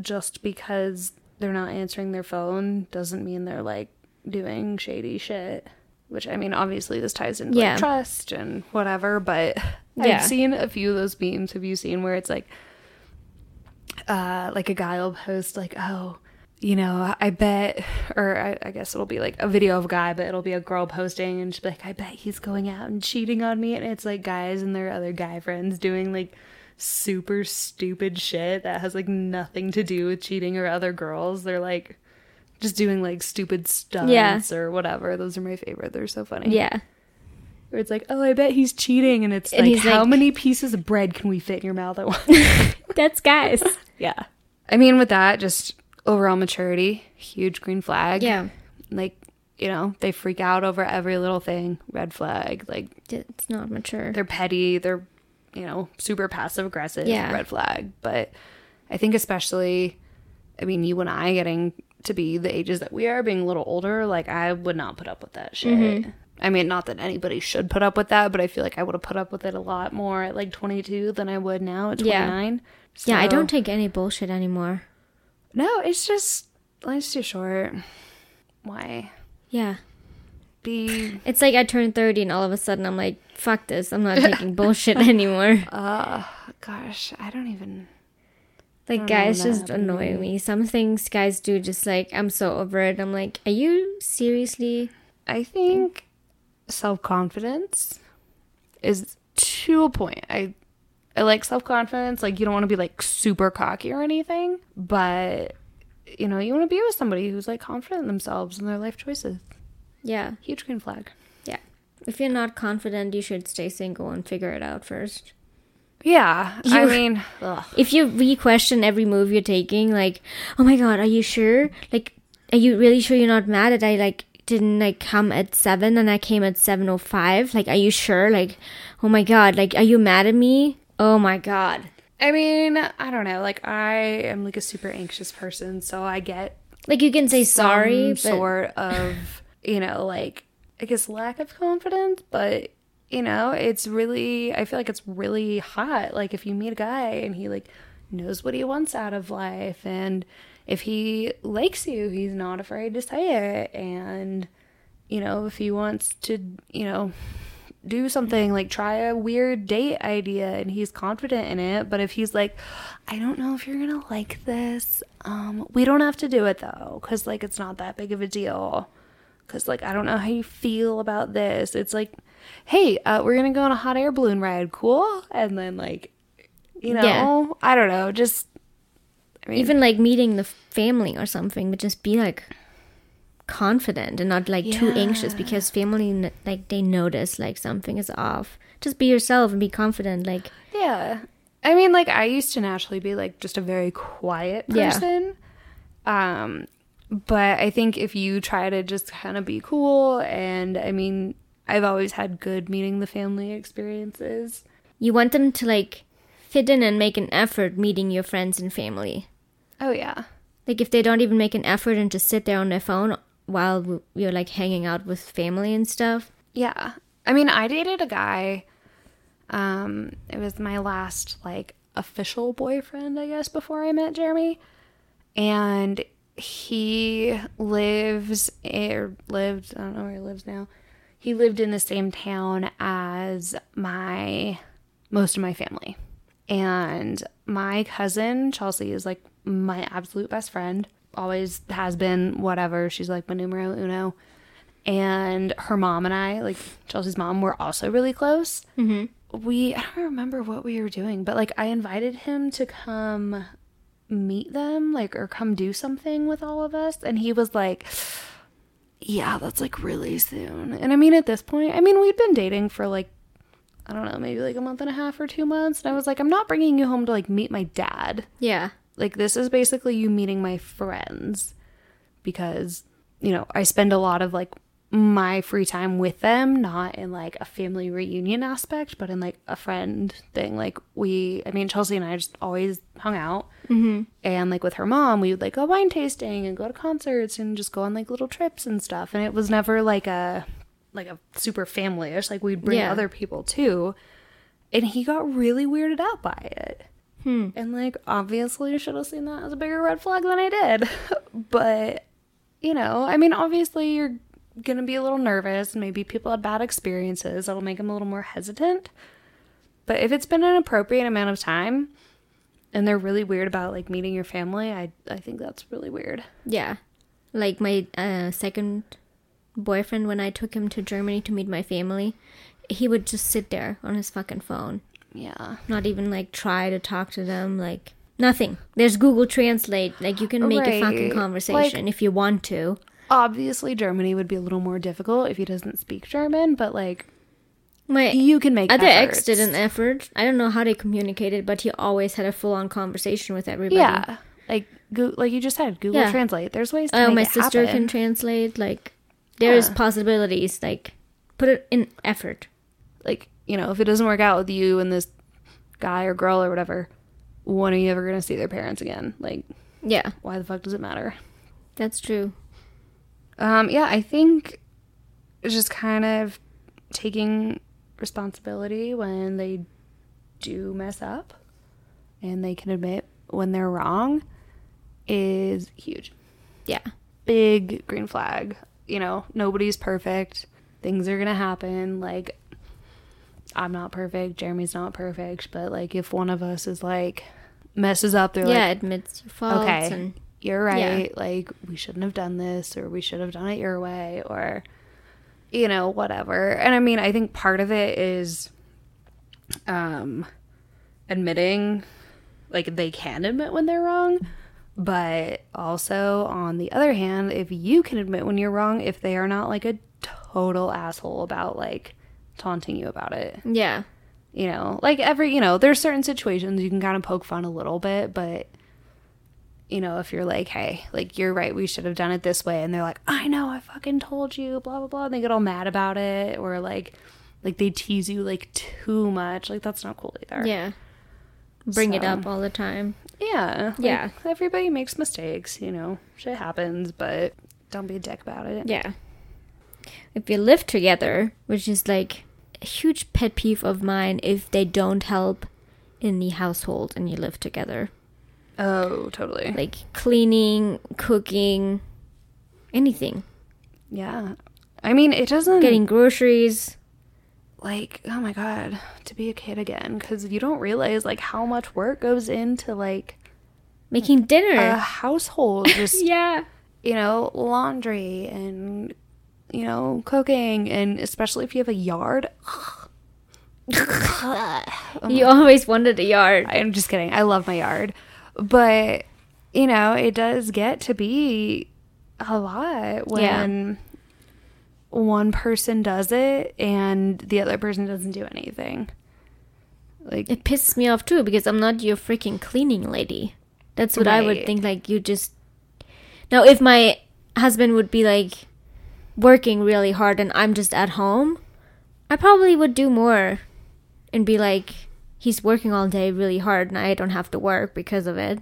just because they're not answering their phone doesn't mean they're like doing shady shit. Which I mean, obviously this ties into Yeah. like trust and whatever, but Yeah. I've seen a few of those memes. Have you seen where it's like, uh, like a guy will post like, oh, you know, I bet, or I, I guess it'll be like a video of a guy, but it'll be a girl posting and she'll like, I bet he's going out and cheating on me. And it's like guys and their other guy friends doing like super stupid shit that has like nothing to do with cheating or other girls. They're like just doing like stupid stunts Yeah. or whatever. Those are my favorite. They're so funny. Yeah. Where it's like, oh, I bet he's cheating. And it's And like, how like- many pieces of bread can we fit in your mouth at once? That's guys. yeah. I mean, with that, just overall maturity, huge green flag. yeah. Like, you know, they freak out over every little thing. Red flag. Like, It's not mature. they're petty. They're, you know, super passive aggressive. Yeah. Red flag. But I think, especially, I mean, you and I getting to be the ages that we are, being a little older, like, I would not put up with that shit. Mm-hmm. I mean, not that anybody should put up with that, but I feel like I would have put up with it a lot more at like 22 than I would now at Yeah. 29. yeah, I don't take any bullshit anymore. No, it's just life's too short. Why? Yeah. be It's like I turned 30 and all of a sudden I'm like, fuck this. I'm not taking bullshit anymore. uh gosh, I don't even Like, guys just annoy me. me. Some things guys do just like, I'm so over it. I'm like, are you seriously? I think self confidence is to a point. I I like self confidence. Like you don't want to be like super cocky or anything, but you know you want to be with somebody who's like confident in themselves and their life choices. Yeah. Huge green flag. Yeah. If you're not confident, you should stay single and figure it out first. Yeah, I mean, ugh. If you re-question every move you're taking, like, oh my god, are you sure? Like, are you really sure you're not mad that I like didn't like come at seven and I came at seven oh five? Like, are you sure? Like, oh my god, like, are you mad at me? Oh my god. I mean, I don't know. Like I am like a super anxious person, so I get Like, you can say sorry, but sort of you know like i guess lack of confidence but you know it's really i feel like it's really hot. Like if you meet a guy and he like knows what he wants out of life and if he likes you he's not afraid to say it. And you know if he wants to you know do something like try a weird date idea and he's confident in it but if he's like i don't know if you're gonna like this um we don't have to do it though because like it's not that big of a deal. Because like i don't know how you feel about this. It's like hey uh, we're gonna go on a hot air balloon ride cool and then like you know Yeah. i don't know just I mean, even like meeting the family or something, but just be like confident and not like too anxious because family like they notice like something is off. Just be yourself and be confident. Like, Yeah. I mean, like I used to naturally be like just a very quiet Yeah. person. Um but I think if you try to just kind of be cool and I mean, I've always had good meeting the family experiences. you want them to like fit in and make an effort meeting your friends and family. Oh yeah. Like if they don't even make an effort and just sit there on their phone while you're like hanging out with family and stuff. Yeah. I mean, I dated a guy um it was my last like official boyfriend, I guess, before I met Jeremy. And he lives or lived, I don't know where he lives now. He lived in the same town as my most of my family. And my cousin, Chelsea, is like my absolute best friend. Always has been, whatever. She's like my numero uno. And her mom and I, like Chelsea's mom, were also really close. Mm-hmm. We, I don't remember what we were doing, but like I invited him to come meet them, like, or come do something with all of us. And he was like, yeah, that's like really soon. And I mean, at this point, I mean, we'd been dating for like, I don't know, maybe like a month and a half or two months. And I was like, I'm not bringing you home to like meet my dad. Yeah. Like, this is basically you meeting my friends because, you know, I spend a lot of like my free time with them, not in like a family reunion aspect, but in like a friend thing. Like, we, I mean, Chelsea and I just always hung out. Mm-hmm. And like with her mom, we would like go wine tasting and go to concerts and just go on like little trips and stuff. And it was never like a, like a super family-ish. Like, we'd bring Yeah. other people too. And he got really weirded out by it. And like obviously I should have seen that as a bigger red flag than I did. but you know, I mean obviously you're gonna be a little nervous maybe people had bad experiences that'll make them a little more hesitant. But if it's been an appropriate amount of time and they're really weird about like meeting your family, I I think that's really weird. Yeah. Like my uh, second boyfriend, when I took him to Germany to meet my family, he would just sit there on his fucking phone. Yeah. Not even like try to talk to them. Like nothing. There's Google Translate. Like you can make a fucking Right. conversation if you want to. Obviously Germany would be a little more difficult if he doesn't speak German, but like My you can make other ex did an effort. I don't know how they communicated, but he always had a full on conversation with everybody. Yeah. Like go, like you just said, Google Yeah. Translate. There's ways to oh, do it. Oh, my sister happen. can translate. Like there's Yeah. possibilities. Like put it in effort. like you know if it doesn't work out with you and this guy or girl or whatever when are you ever going to see their parents again like Yeah, why the fuck does it matter that's true. Um yeah i think it's just kind of taking responsibility when they do mess up and they can admit when they're wrong is huge Yeah. big green flag you know nobody's perfect things are gonna happen. Like, I'm not perfect. Jeremy's not perfect. But like, if one of us is like messes up, they're yeah, like, admits your faults okay, and you're Yeah. right. Like, we shouldn't have done this, or we should have done it your way, or you know, whatever. And I mean, I think part of it is um admitting like they can admit when they're wrong. But also, on the other hand, if you can admit when you're wrong, if they are not like a total asshole about like taunting you about it, yeah. you know, like every, you know, there's certain situations you can kind of poke fun a little bit, but you know, if you're like, hey, like you're right, we should have done it this way, and they're like, I know, I fucking told you, blah blah blah, and they get all mad about it, or like, like they tease you like too much, like that's not cool either. Yeah. Bring it up all the time. Yeah. like, Yeah. Everybody makes mistakes, you know. Shit happens, but don't be a dick about it. Yeah. If you live together, which is like a huge pet peeve of mine, if they don't help in the household and you live together, Oh, totally. like cleaning, cooking, anything, yeah. I mean, it doesn't getting groceries. like, oh my god, to be a kid again cuz you don't realize like how much work goes into like Making dinner. a household just yeah. you know, laundry and you know, cooking and especially if you have a yard. Oh you always wanted a yard. I'm just kidding. I love my yard. But, you know, it does get to be a lot when one person does it and the other person doesn't do anything. Like, It pisses me off too because I'm not your freaking cleaning lady. That's what I would think. Like, you just. Now, if my husband would be like working really hard and I'm just at home, I probably would do more and be like, he's working all day really hard and I don't have to work because of it.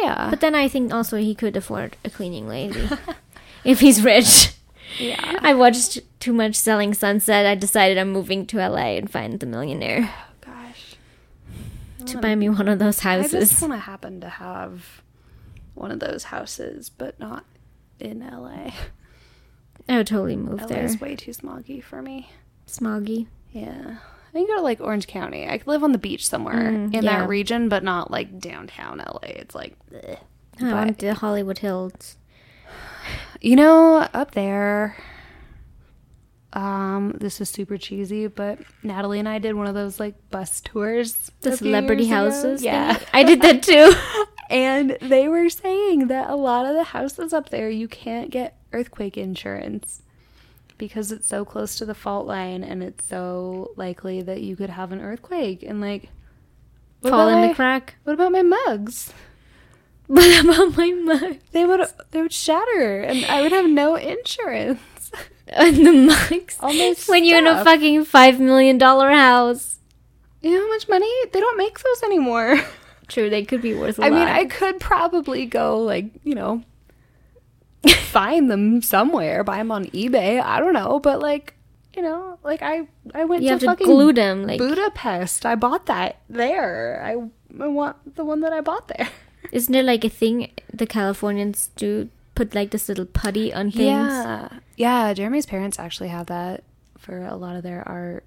yeah. But then I think also he could afford a cleaning lady if he's rich. yeah. I watched too much Selling Sunset. I decided I'm moving to LA and find the millionaire oh, Gosh. to buy me one of those houses. I just want to happen to have one of those houses, but not in LA. I would totally move LA there. is way too smoggy for me. Smoggy. Yeah. I can go to like Orange County. I could live on the beach somewhere Mm, in yeah. that region, but not like downtown LA. It's like, ugh. I But- want the Hollywood Hills. you know, up there. Um, this is super cheesy, but Natalie and I did one of those like bus tours. The celebrity ago. houses. Yeah. I did that too. And they were saying that a lot of the houses up there you can't get earthquake insurance because it's so close to the fault line and it's so likely that you could have an earthquake and like what Fall in my- the crack. What about my mugs? What about my mug? They would they would shatter and I would have no insurance. And the mugs. When you're in a fucking five million dollar house. You know how much money? They don't make those anymore. True, they could be worth a I lot. I mean, I could probably go like, you know, find them somewhere, buy them on eBay. I don't know, but like, you know, like I I went you to have to fucking glue them. Like, Budapest. I bought that there. I, I want the one that I bought there. isn't there like a thing the Californians do? Put like this little putty on things. Yeah. Yeah, Jeremy's parents actually have that for a lot of their art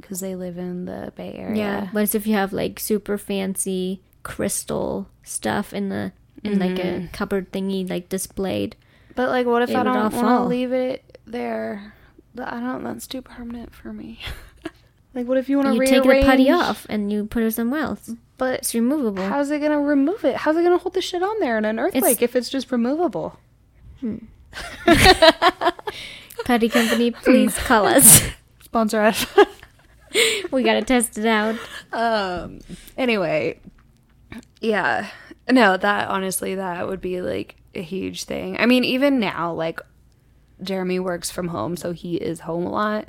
because they live in the Bay Area. Yeah, but if you have like super fancy crystal stuff in the in like Mm-hmm. a cupboard thingy, like displayed. But like, what if It I don't want to leave it there? I don't. That's too permanent for me. like, what if you want to You take the putty off and you put it somewhere else. But It's removable. how's it gonna remove it? How's it gonna hold the shit on there in an earthquake if it's just removable? Putty company, please call us. Sponsor us. we gotta test it out. um. Anyway, yeah. No, that honestly, that would be like a huge thing. I mean, even now, like Jeremy works from home, so he is home a lot,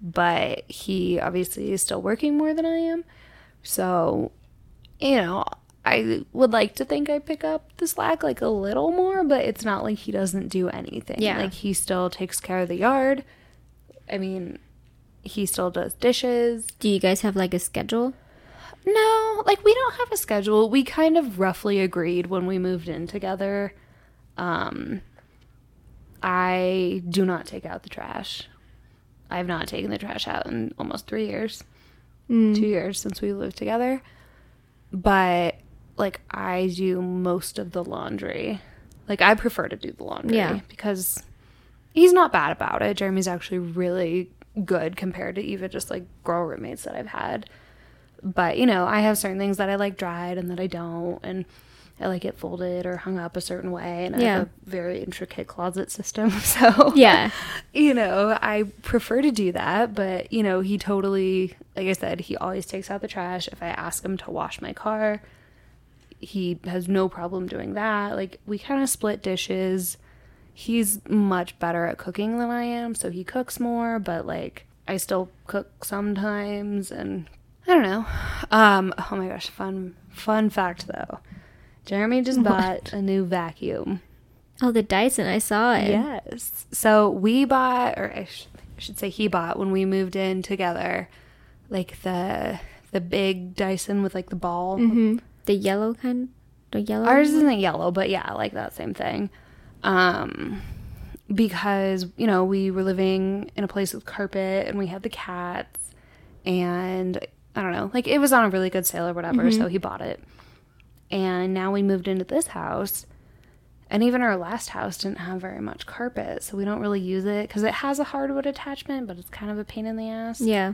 but he obviously is still working more than I am. So, you know, I would like to think I pick up the slack like a little more, but it's not like he doesn't do anything. Yeah. Like he still takes care of the yard. I mean, he still does dishes. Do you guys have like a schedule? No, like we don't have a schedule. We kind of roughly agreed when we moved in together. Um I do not take out the trash. I've not taken the trash out in almost three years, Mm. two years since we lived together. But like I do most of the laundry. Like I prefer to do the laundry Yeah. because he's not bad about it. Jeremy's actually really good compared to even just like girl roommates that I've had. But you know, I have certain things that I like dried and that I don't, and I like it folded or hung up a certain way. And I Yeah. have a very intricate closet system, so Yeah. you know, I prefer to do that, but you know, he totally, like I said, he always takes out the trash. If I ask him to wash my car, he has no problem doing that. Like, we kind of split dishes. He's much better at cooking than I am, so he cooks more, but like, I still cook sometimes, and I don't know. Um, oh my gosh, fun, fun fact though. Jeremy just bought a new vacuum. Oh, the Dyson. I saw it. Yes. So we bought, or I, sh- I should say, he bought when we moved in together, like the the big Dyson with like the ball. hmm The yellow kind. The yellow. Ours isn't yellow, but yeah, like that same thing. Um, because you know we were living in a place with carpet and we had the cats, and I don't know, like it was on a really good sale or whatever, so he bought it. And now we moved into this house, and even our last house didn't have very much carpet, so we don't really use it because it has a hardwood attachment, but it's kind of a pain in the ass. Yeah.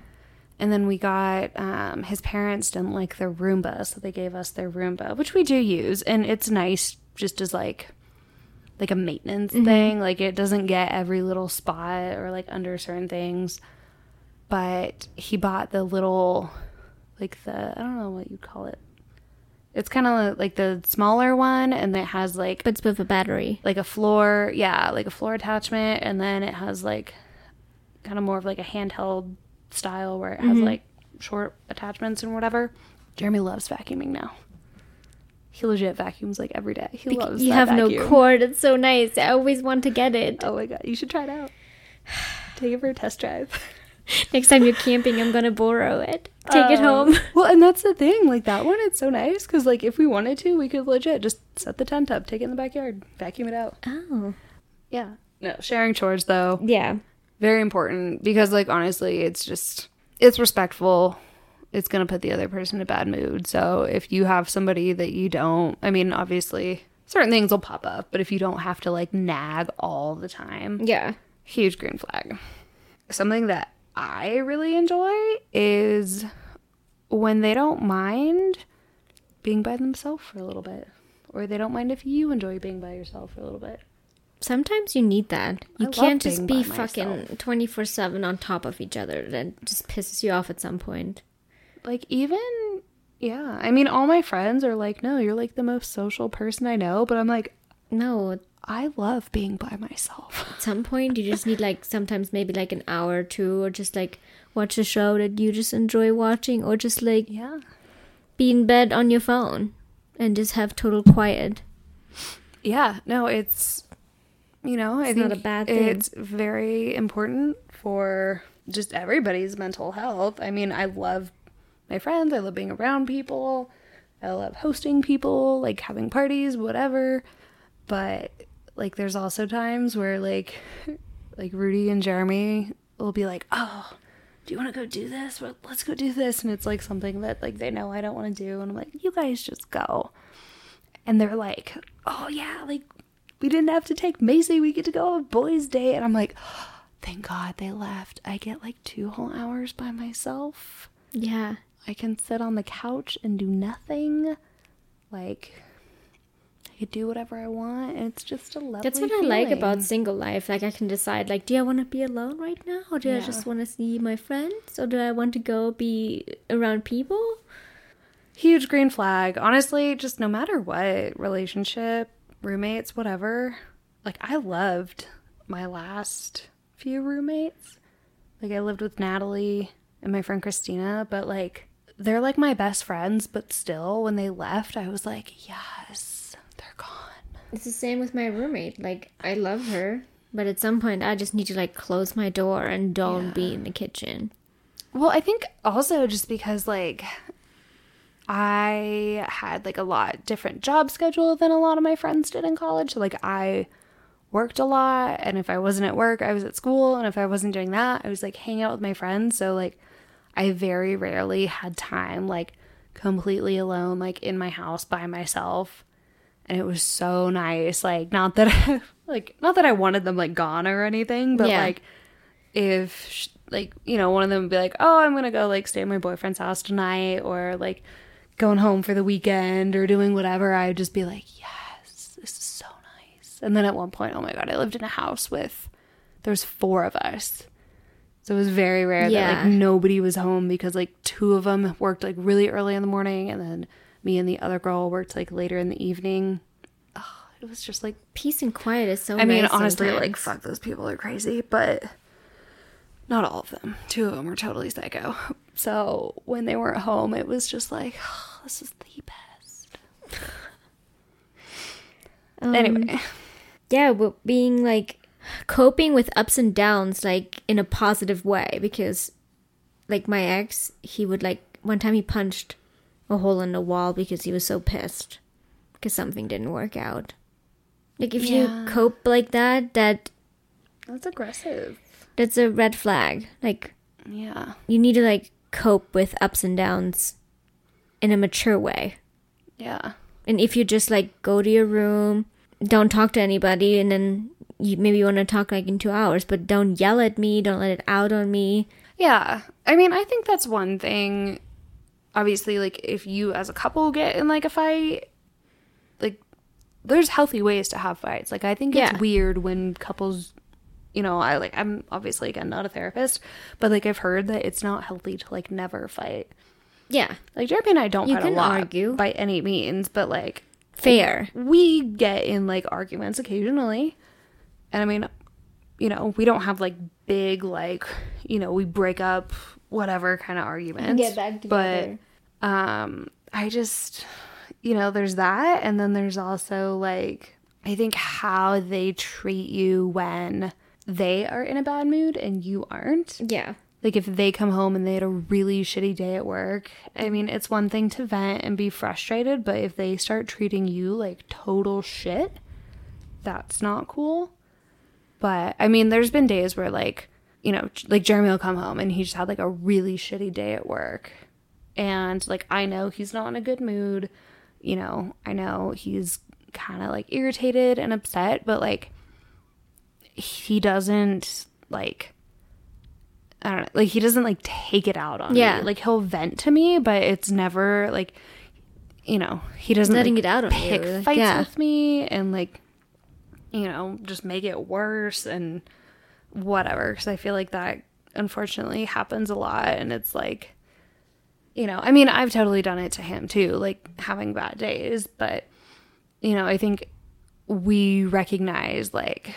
And then we got um, his parents didn't like their Roomba, so they gave us their Roomba, which we do use, and it's nice just as like like a maintenance thing. Like it doesn't get every little spot or like under certain things. But he bought the little like the I don't know what you call it. It's kind of like the smaller one, and it has like But it's with a battery. like a floor, yeah, like a floor attachment, and then it has like kind of more of like a handheld style where it has mm-hmm. like short attachments and whatever. Jeremy loves vacuuming now. He legit vacuums like every day. He loves. you have no cord. It's so nice. I always want to get it. Oh my god, you should try it out. Take it for a test drive. Next time you're camping, I'm gonna borrow it. Take it Um, home. Well, and that's the thing. Like that one, it's so nice because like if we wanted to, we could legit just set the tent up, take it in the backyard, vacuum it out. Oh. Yeah. No, sharing chores though. Yeah. very important because like honestly it's just it's respectful it's going to put the other person in a bad mood so if you have somebody that you don't i mean obviously certain things will pop up but if you don't have to like nag all the time Yeah. huge green flag something that i really enjoy is when they don't mind being by themselves for a little bit or they don't mind if you enjoy being by yourself for a little bit Sometimes you need that. You love can't just be fucking 24 7 on top of each other. That just pisses you off at some point. like even yeah i mean all my friends are like no you're like the most social person i know but i'm like No, i love being by myself At some point you just need like sometimes maybe like an hour or two or just like watch a show that you just enjoy watching or just like yeah be in bed on your phone and just have total quiet. yeah no it's you know i It's think not a bad thing. it's very important for just everybody's mental health i mean i love my friends i love being around people i love hosting people like having parties whatever but like there's also times where like like rudy and jeremy will be like oh do you want to go do this Well, let's go do this and it's like something that like they know i don't want to do and i'm like you guys just go and they're like, "Oh yeah, like we didn't have to take Macy. We get to go on boys' day." And I'm like, "Thank God they left. I get like two whole hours by myself. Yeah. I can sit on the couch and do nothing. Like could do whatever I want. And it's just a lovely. Thing. That's what I like about single life. Like I can decide like do I want to be alone right now or do I just want to see my friends or do I want to go be around people? huge green flag. Honestly, just no matter what relationship, roommates, whatever. Like I loved my last few roommates. Like I lived with Natalie and my friend Christina, but like they're like my best friends, but still when they left, I was like, "Yes, they're gone." It's the same with my roommate. Like I love her, but at some point I just need to like close my door and don't be in the kitchen. Well, I think also just because like I had like a lot different job schedule than a lot of my friends did in college. So like I worked a lot. And if I wasn't at work, I was at school. And if I wasn't doing that, I was like hanging out with my friends. So, like, I very rarely had time, like, completely alone, like, in my house by myself. And it was so nice. Like, not that I, like, not that I wanted them, like, gone or anything, but, Yeah. like, if sh- like you know one of them would be like oh i'm gonna go like stay at my boyfriend's house tonight or like going home for the weekend or doing whatever i'd just be like yes this is so nice and then at one point oh my god i lived in a house with there's four of us so it was very rare that like nobody was home because like two of them worked like really early in the morning and then me and the other girl worked like later in the evening oh, it was just like Peace and quiet is so I mean, nice honestly, like, fuck, those people are crazy, but not all of them. Two of them were totally psycho. So when they weren't home, it was just like, this is the best. Um, anyway, yeah, but being like coping with ups and downs like in a positive way because like my ex, he would like one time he punched a hole in the wall because he was so pissed because something didn't work out. Like if Yeah. you cope like that, that that's aggressive. that's a red flag. Like Yeah. you need to like cope with ups and downs in a mature way. Yeah. And if you just like go to your room, don't talk to anybody, and then you maybe you want to talk like in two hours, but don't yell at me, don't let it out on me. Yeah. I mean, I think that's one thing. Obviously, like, if you as a couple get in like a fight, like, there's healthy ways to have fights. Like, I think it's Yeah. weird when couples, you know, I like, I'm obviously, again, not a therapist, but like, I've heard that it's not healthy to like never fight. Yeah, Like, Jeremy and I don't You fight a lot argue. by any means, but like, fair. we get in like arguments occasionally. And I mean, you know, we don't have like big, like, you know, we break up, whatever kind of arguments. Get back together. But um, I just, you know, there's that. And then there's also like, I think how they treat you when they are in a bad mood and you aren't. Yeah, Like if they come home and they had a really shitty day at work, I mean, it's one thing to vent and be frustrated, but if they start treating you like total shit, that's not cool. But I mean, there's been days where like, you know, like Jeremy will come home and he just had like a really shitty day at work. And like I know he's not in a good mood. You know, I know he's kind of like irritated and upset, but like he doesn't like I don't know, like he doesn't like take it out on Yeah. me. Like he'll vent to me, but it's never like you know, he doesn't Letting like, it out on you, pick like, fights yeah. with me and like you know, just make it worse and whatever cuz I feel like that unfortunately happens a lot and it's like you know, I mean, I've totally done it to him too, like having bad days, but you know, I think we recognize like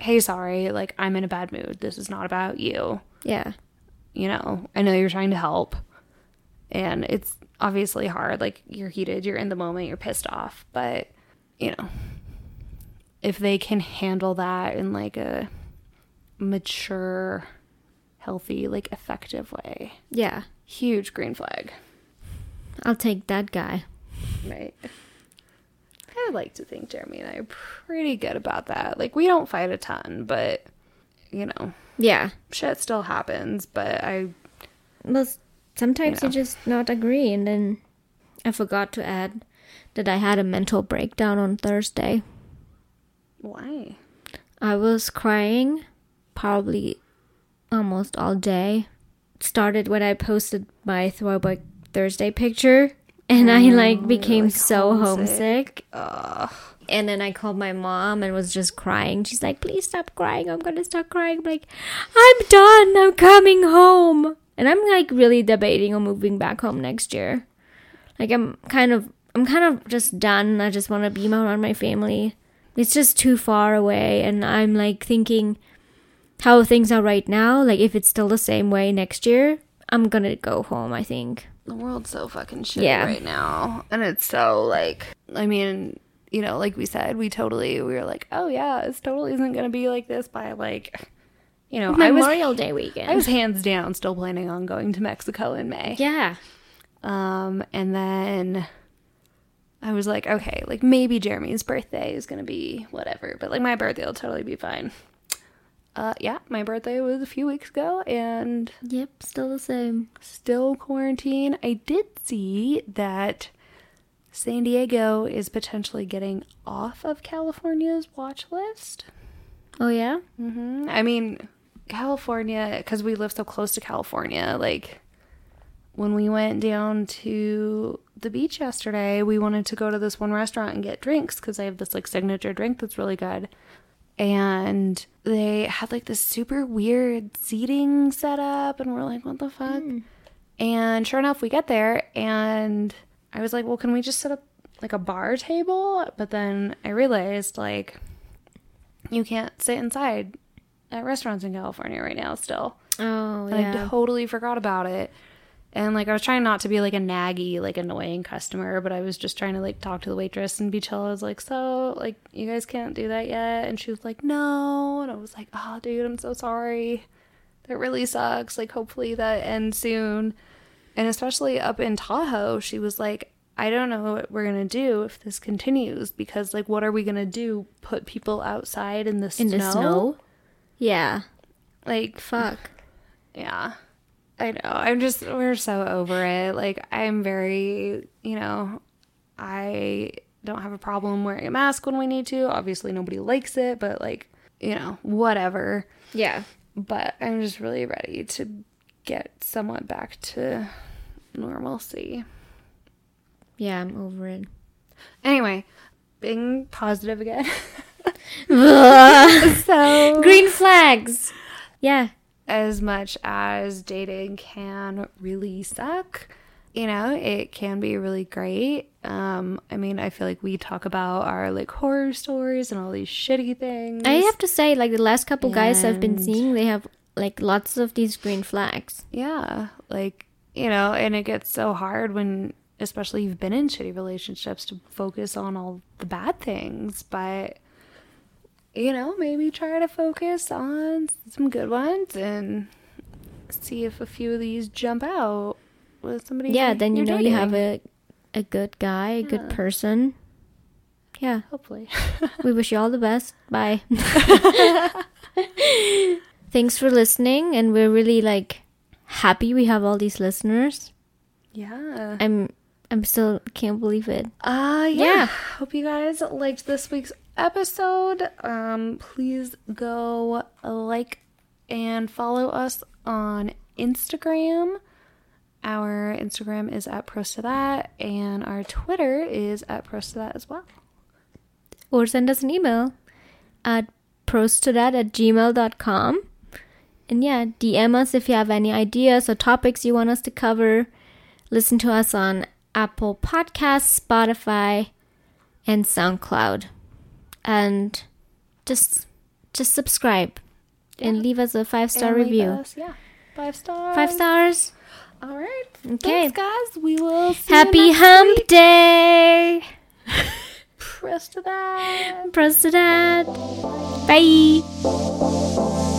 hey, sorry, like I'm in a bad mood. This is not about you. yeah, You know, I know you're trying to help. And it's obviously hard. Like you're heated, you're in the moment, you're pissed off. But, you know, if they can handle that in like a mature, healthy, like effective way, yeah. huge green flag. I'll take that guy. Right. I like to think Jeremy and I are pretty good about that. Like we don't fight a ton, but you know, Yeah. shit still happens, but I Well, sometimes You you, just not agree, and then I forgot to add that I had a mental breakdown on Thursday. why? I was crying probably almost all day. Started when I posted my throwback Thursday picture and I oh, like became like, so homesick. homesick. And then I called my mom and was just crying. She's like, "Please stop crying. I'm going to stop crying." I'm like, "I'm done. I'm coming home." And I'm like really debating on moving back home next year. Like I'm kind of I'm kind of just done. I just want to be around my family. It's just too far away and I'm like thinking how things are right now, like if it's still the same way next year, I'm to go home, I think. The world's so fucking shitty Yeah. right now. And it's so like I mean, you know, like we said, we totally we were like, Oh yeah, this totally isn't gonna be like this by like you know, I was Memorial Day weekend. I was hands down still planning on going to Mexico in May. yeah. Um, and then I was like, okay, like maybe Jeremy's birthday is gonna be whatever, but like my birthday will totally be fine. Uh, yeah, my birthday was a few weeks ago, and Yep, still the same. still quarantine. I did see that San Diego is potentially getting off of California's watch list. Oh yeah? Mm-hmm. I mean, California, because we live so close to California, like when we went down to the beach yesterday, we wanted to go to this one restaurant and get drinks because they have this like signature drink that's really good. And they had like this super weird seating setup, and we're like, what the fuck? Hmm. And sure enough, we get there, and I was like, well, can we just set up like a bar table? But then I realized, like, you can't sit inside at restaurants in California right now still. Oh And yeah. I totally forgot about it. And like I was trying not to be like a naggy, like annoying customer, but I was just trying to like talk to the waitress and be chill. I was like, "So, like you guys can't do that yet?" And she was like, "No." And I was like, "Oh, dude, I'm so sorry. That really sucks. Like hopefully that ends soon." And especially up in Tahoe, she was like, "I don't know what we're going to do if this continues because like what are we going to do? Put people outside in the In snow?" the snow? Yeah. Like Fuck. yeah. I know. I'm just we're so over it. Like I'm very, you know, I don't have a problem wearing a mask when we need to. Obviously nobody likes it, but like, you know, whatever. Yeah. But I'm just really ready to get somewhat back to normalcy. Yeah, I'm over it. Anyway, being positive again. so Green flags. Yeah. As much as dating can really suck, you know, it can be really great. Um, I mean, I feel like we talk about our like horror stories and all these shitty things. I have to say, like the last couple guys I've been seeing, they have like lots of these green flags. yeah, like, you know, and it gets so hard when especially you've been in shitty relationships to focus on all the bad things, but you know, maybe try to focus on some good ones and see if a few of these jump out with somebody. Yeah, then you know you have a a good guy, a good person. Yeah. hopefully. We wish you all the best. Bye. Thanks for listening and we're really like happy we have all these listeners. yeah. I'm I'm still can't believe it. Uh yeah. Yeah. Hope you guys liked this week's episode. Um please go like and follow us on Instagram. Our Instagram is at pros to that and our Twitter is at pros to that as well. Or send us an email at prostodat at gmail.com. And yeah, DM us if you have any ideas or topics you want us to cover. Listen to us on Apple Podcasts, Spotify, and SoundCloud. And just just subscribe and leave us a five star And review. us- yeah. Five stars. Five stars. All right. Okay. Thanks guys. We will see you Happy Hump week. Day! Press to that. Prostodat. Bye.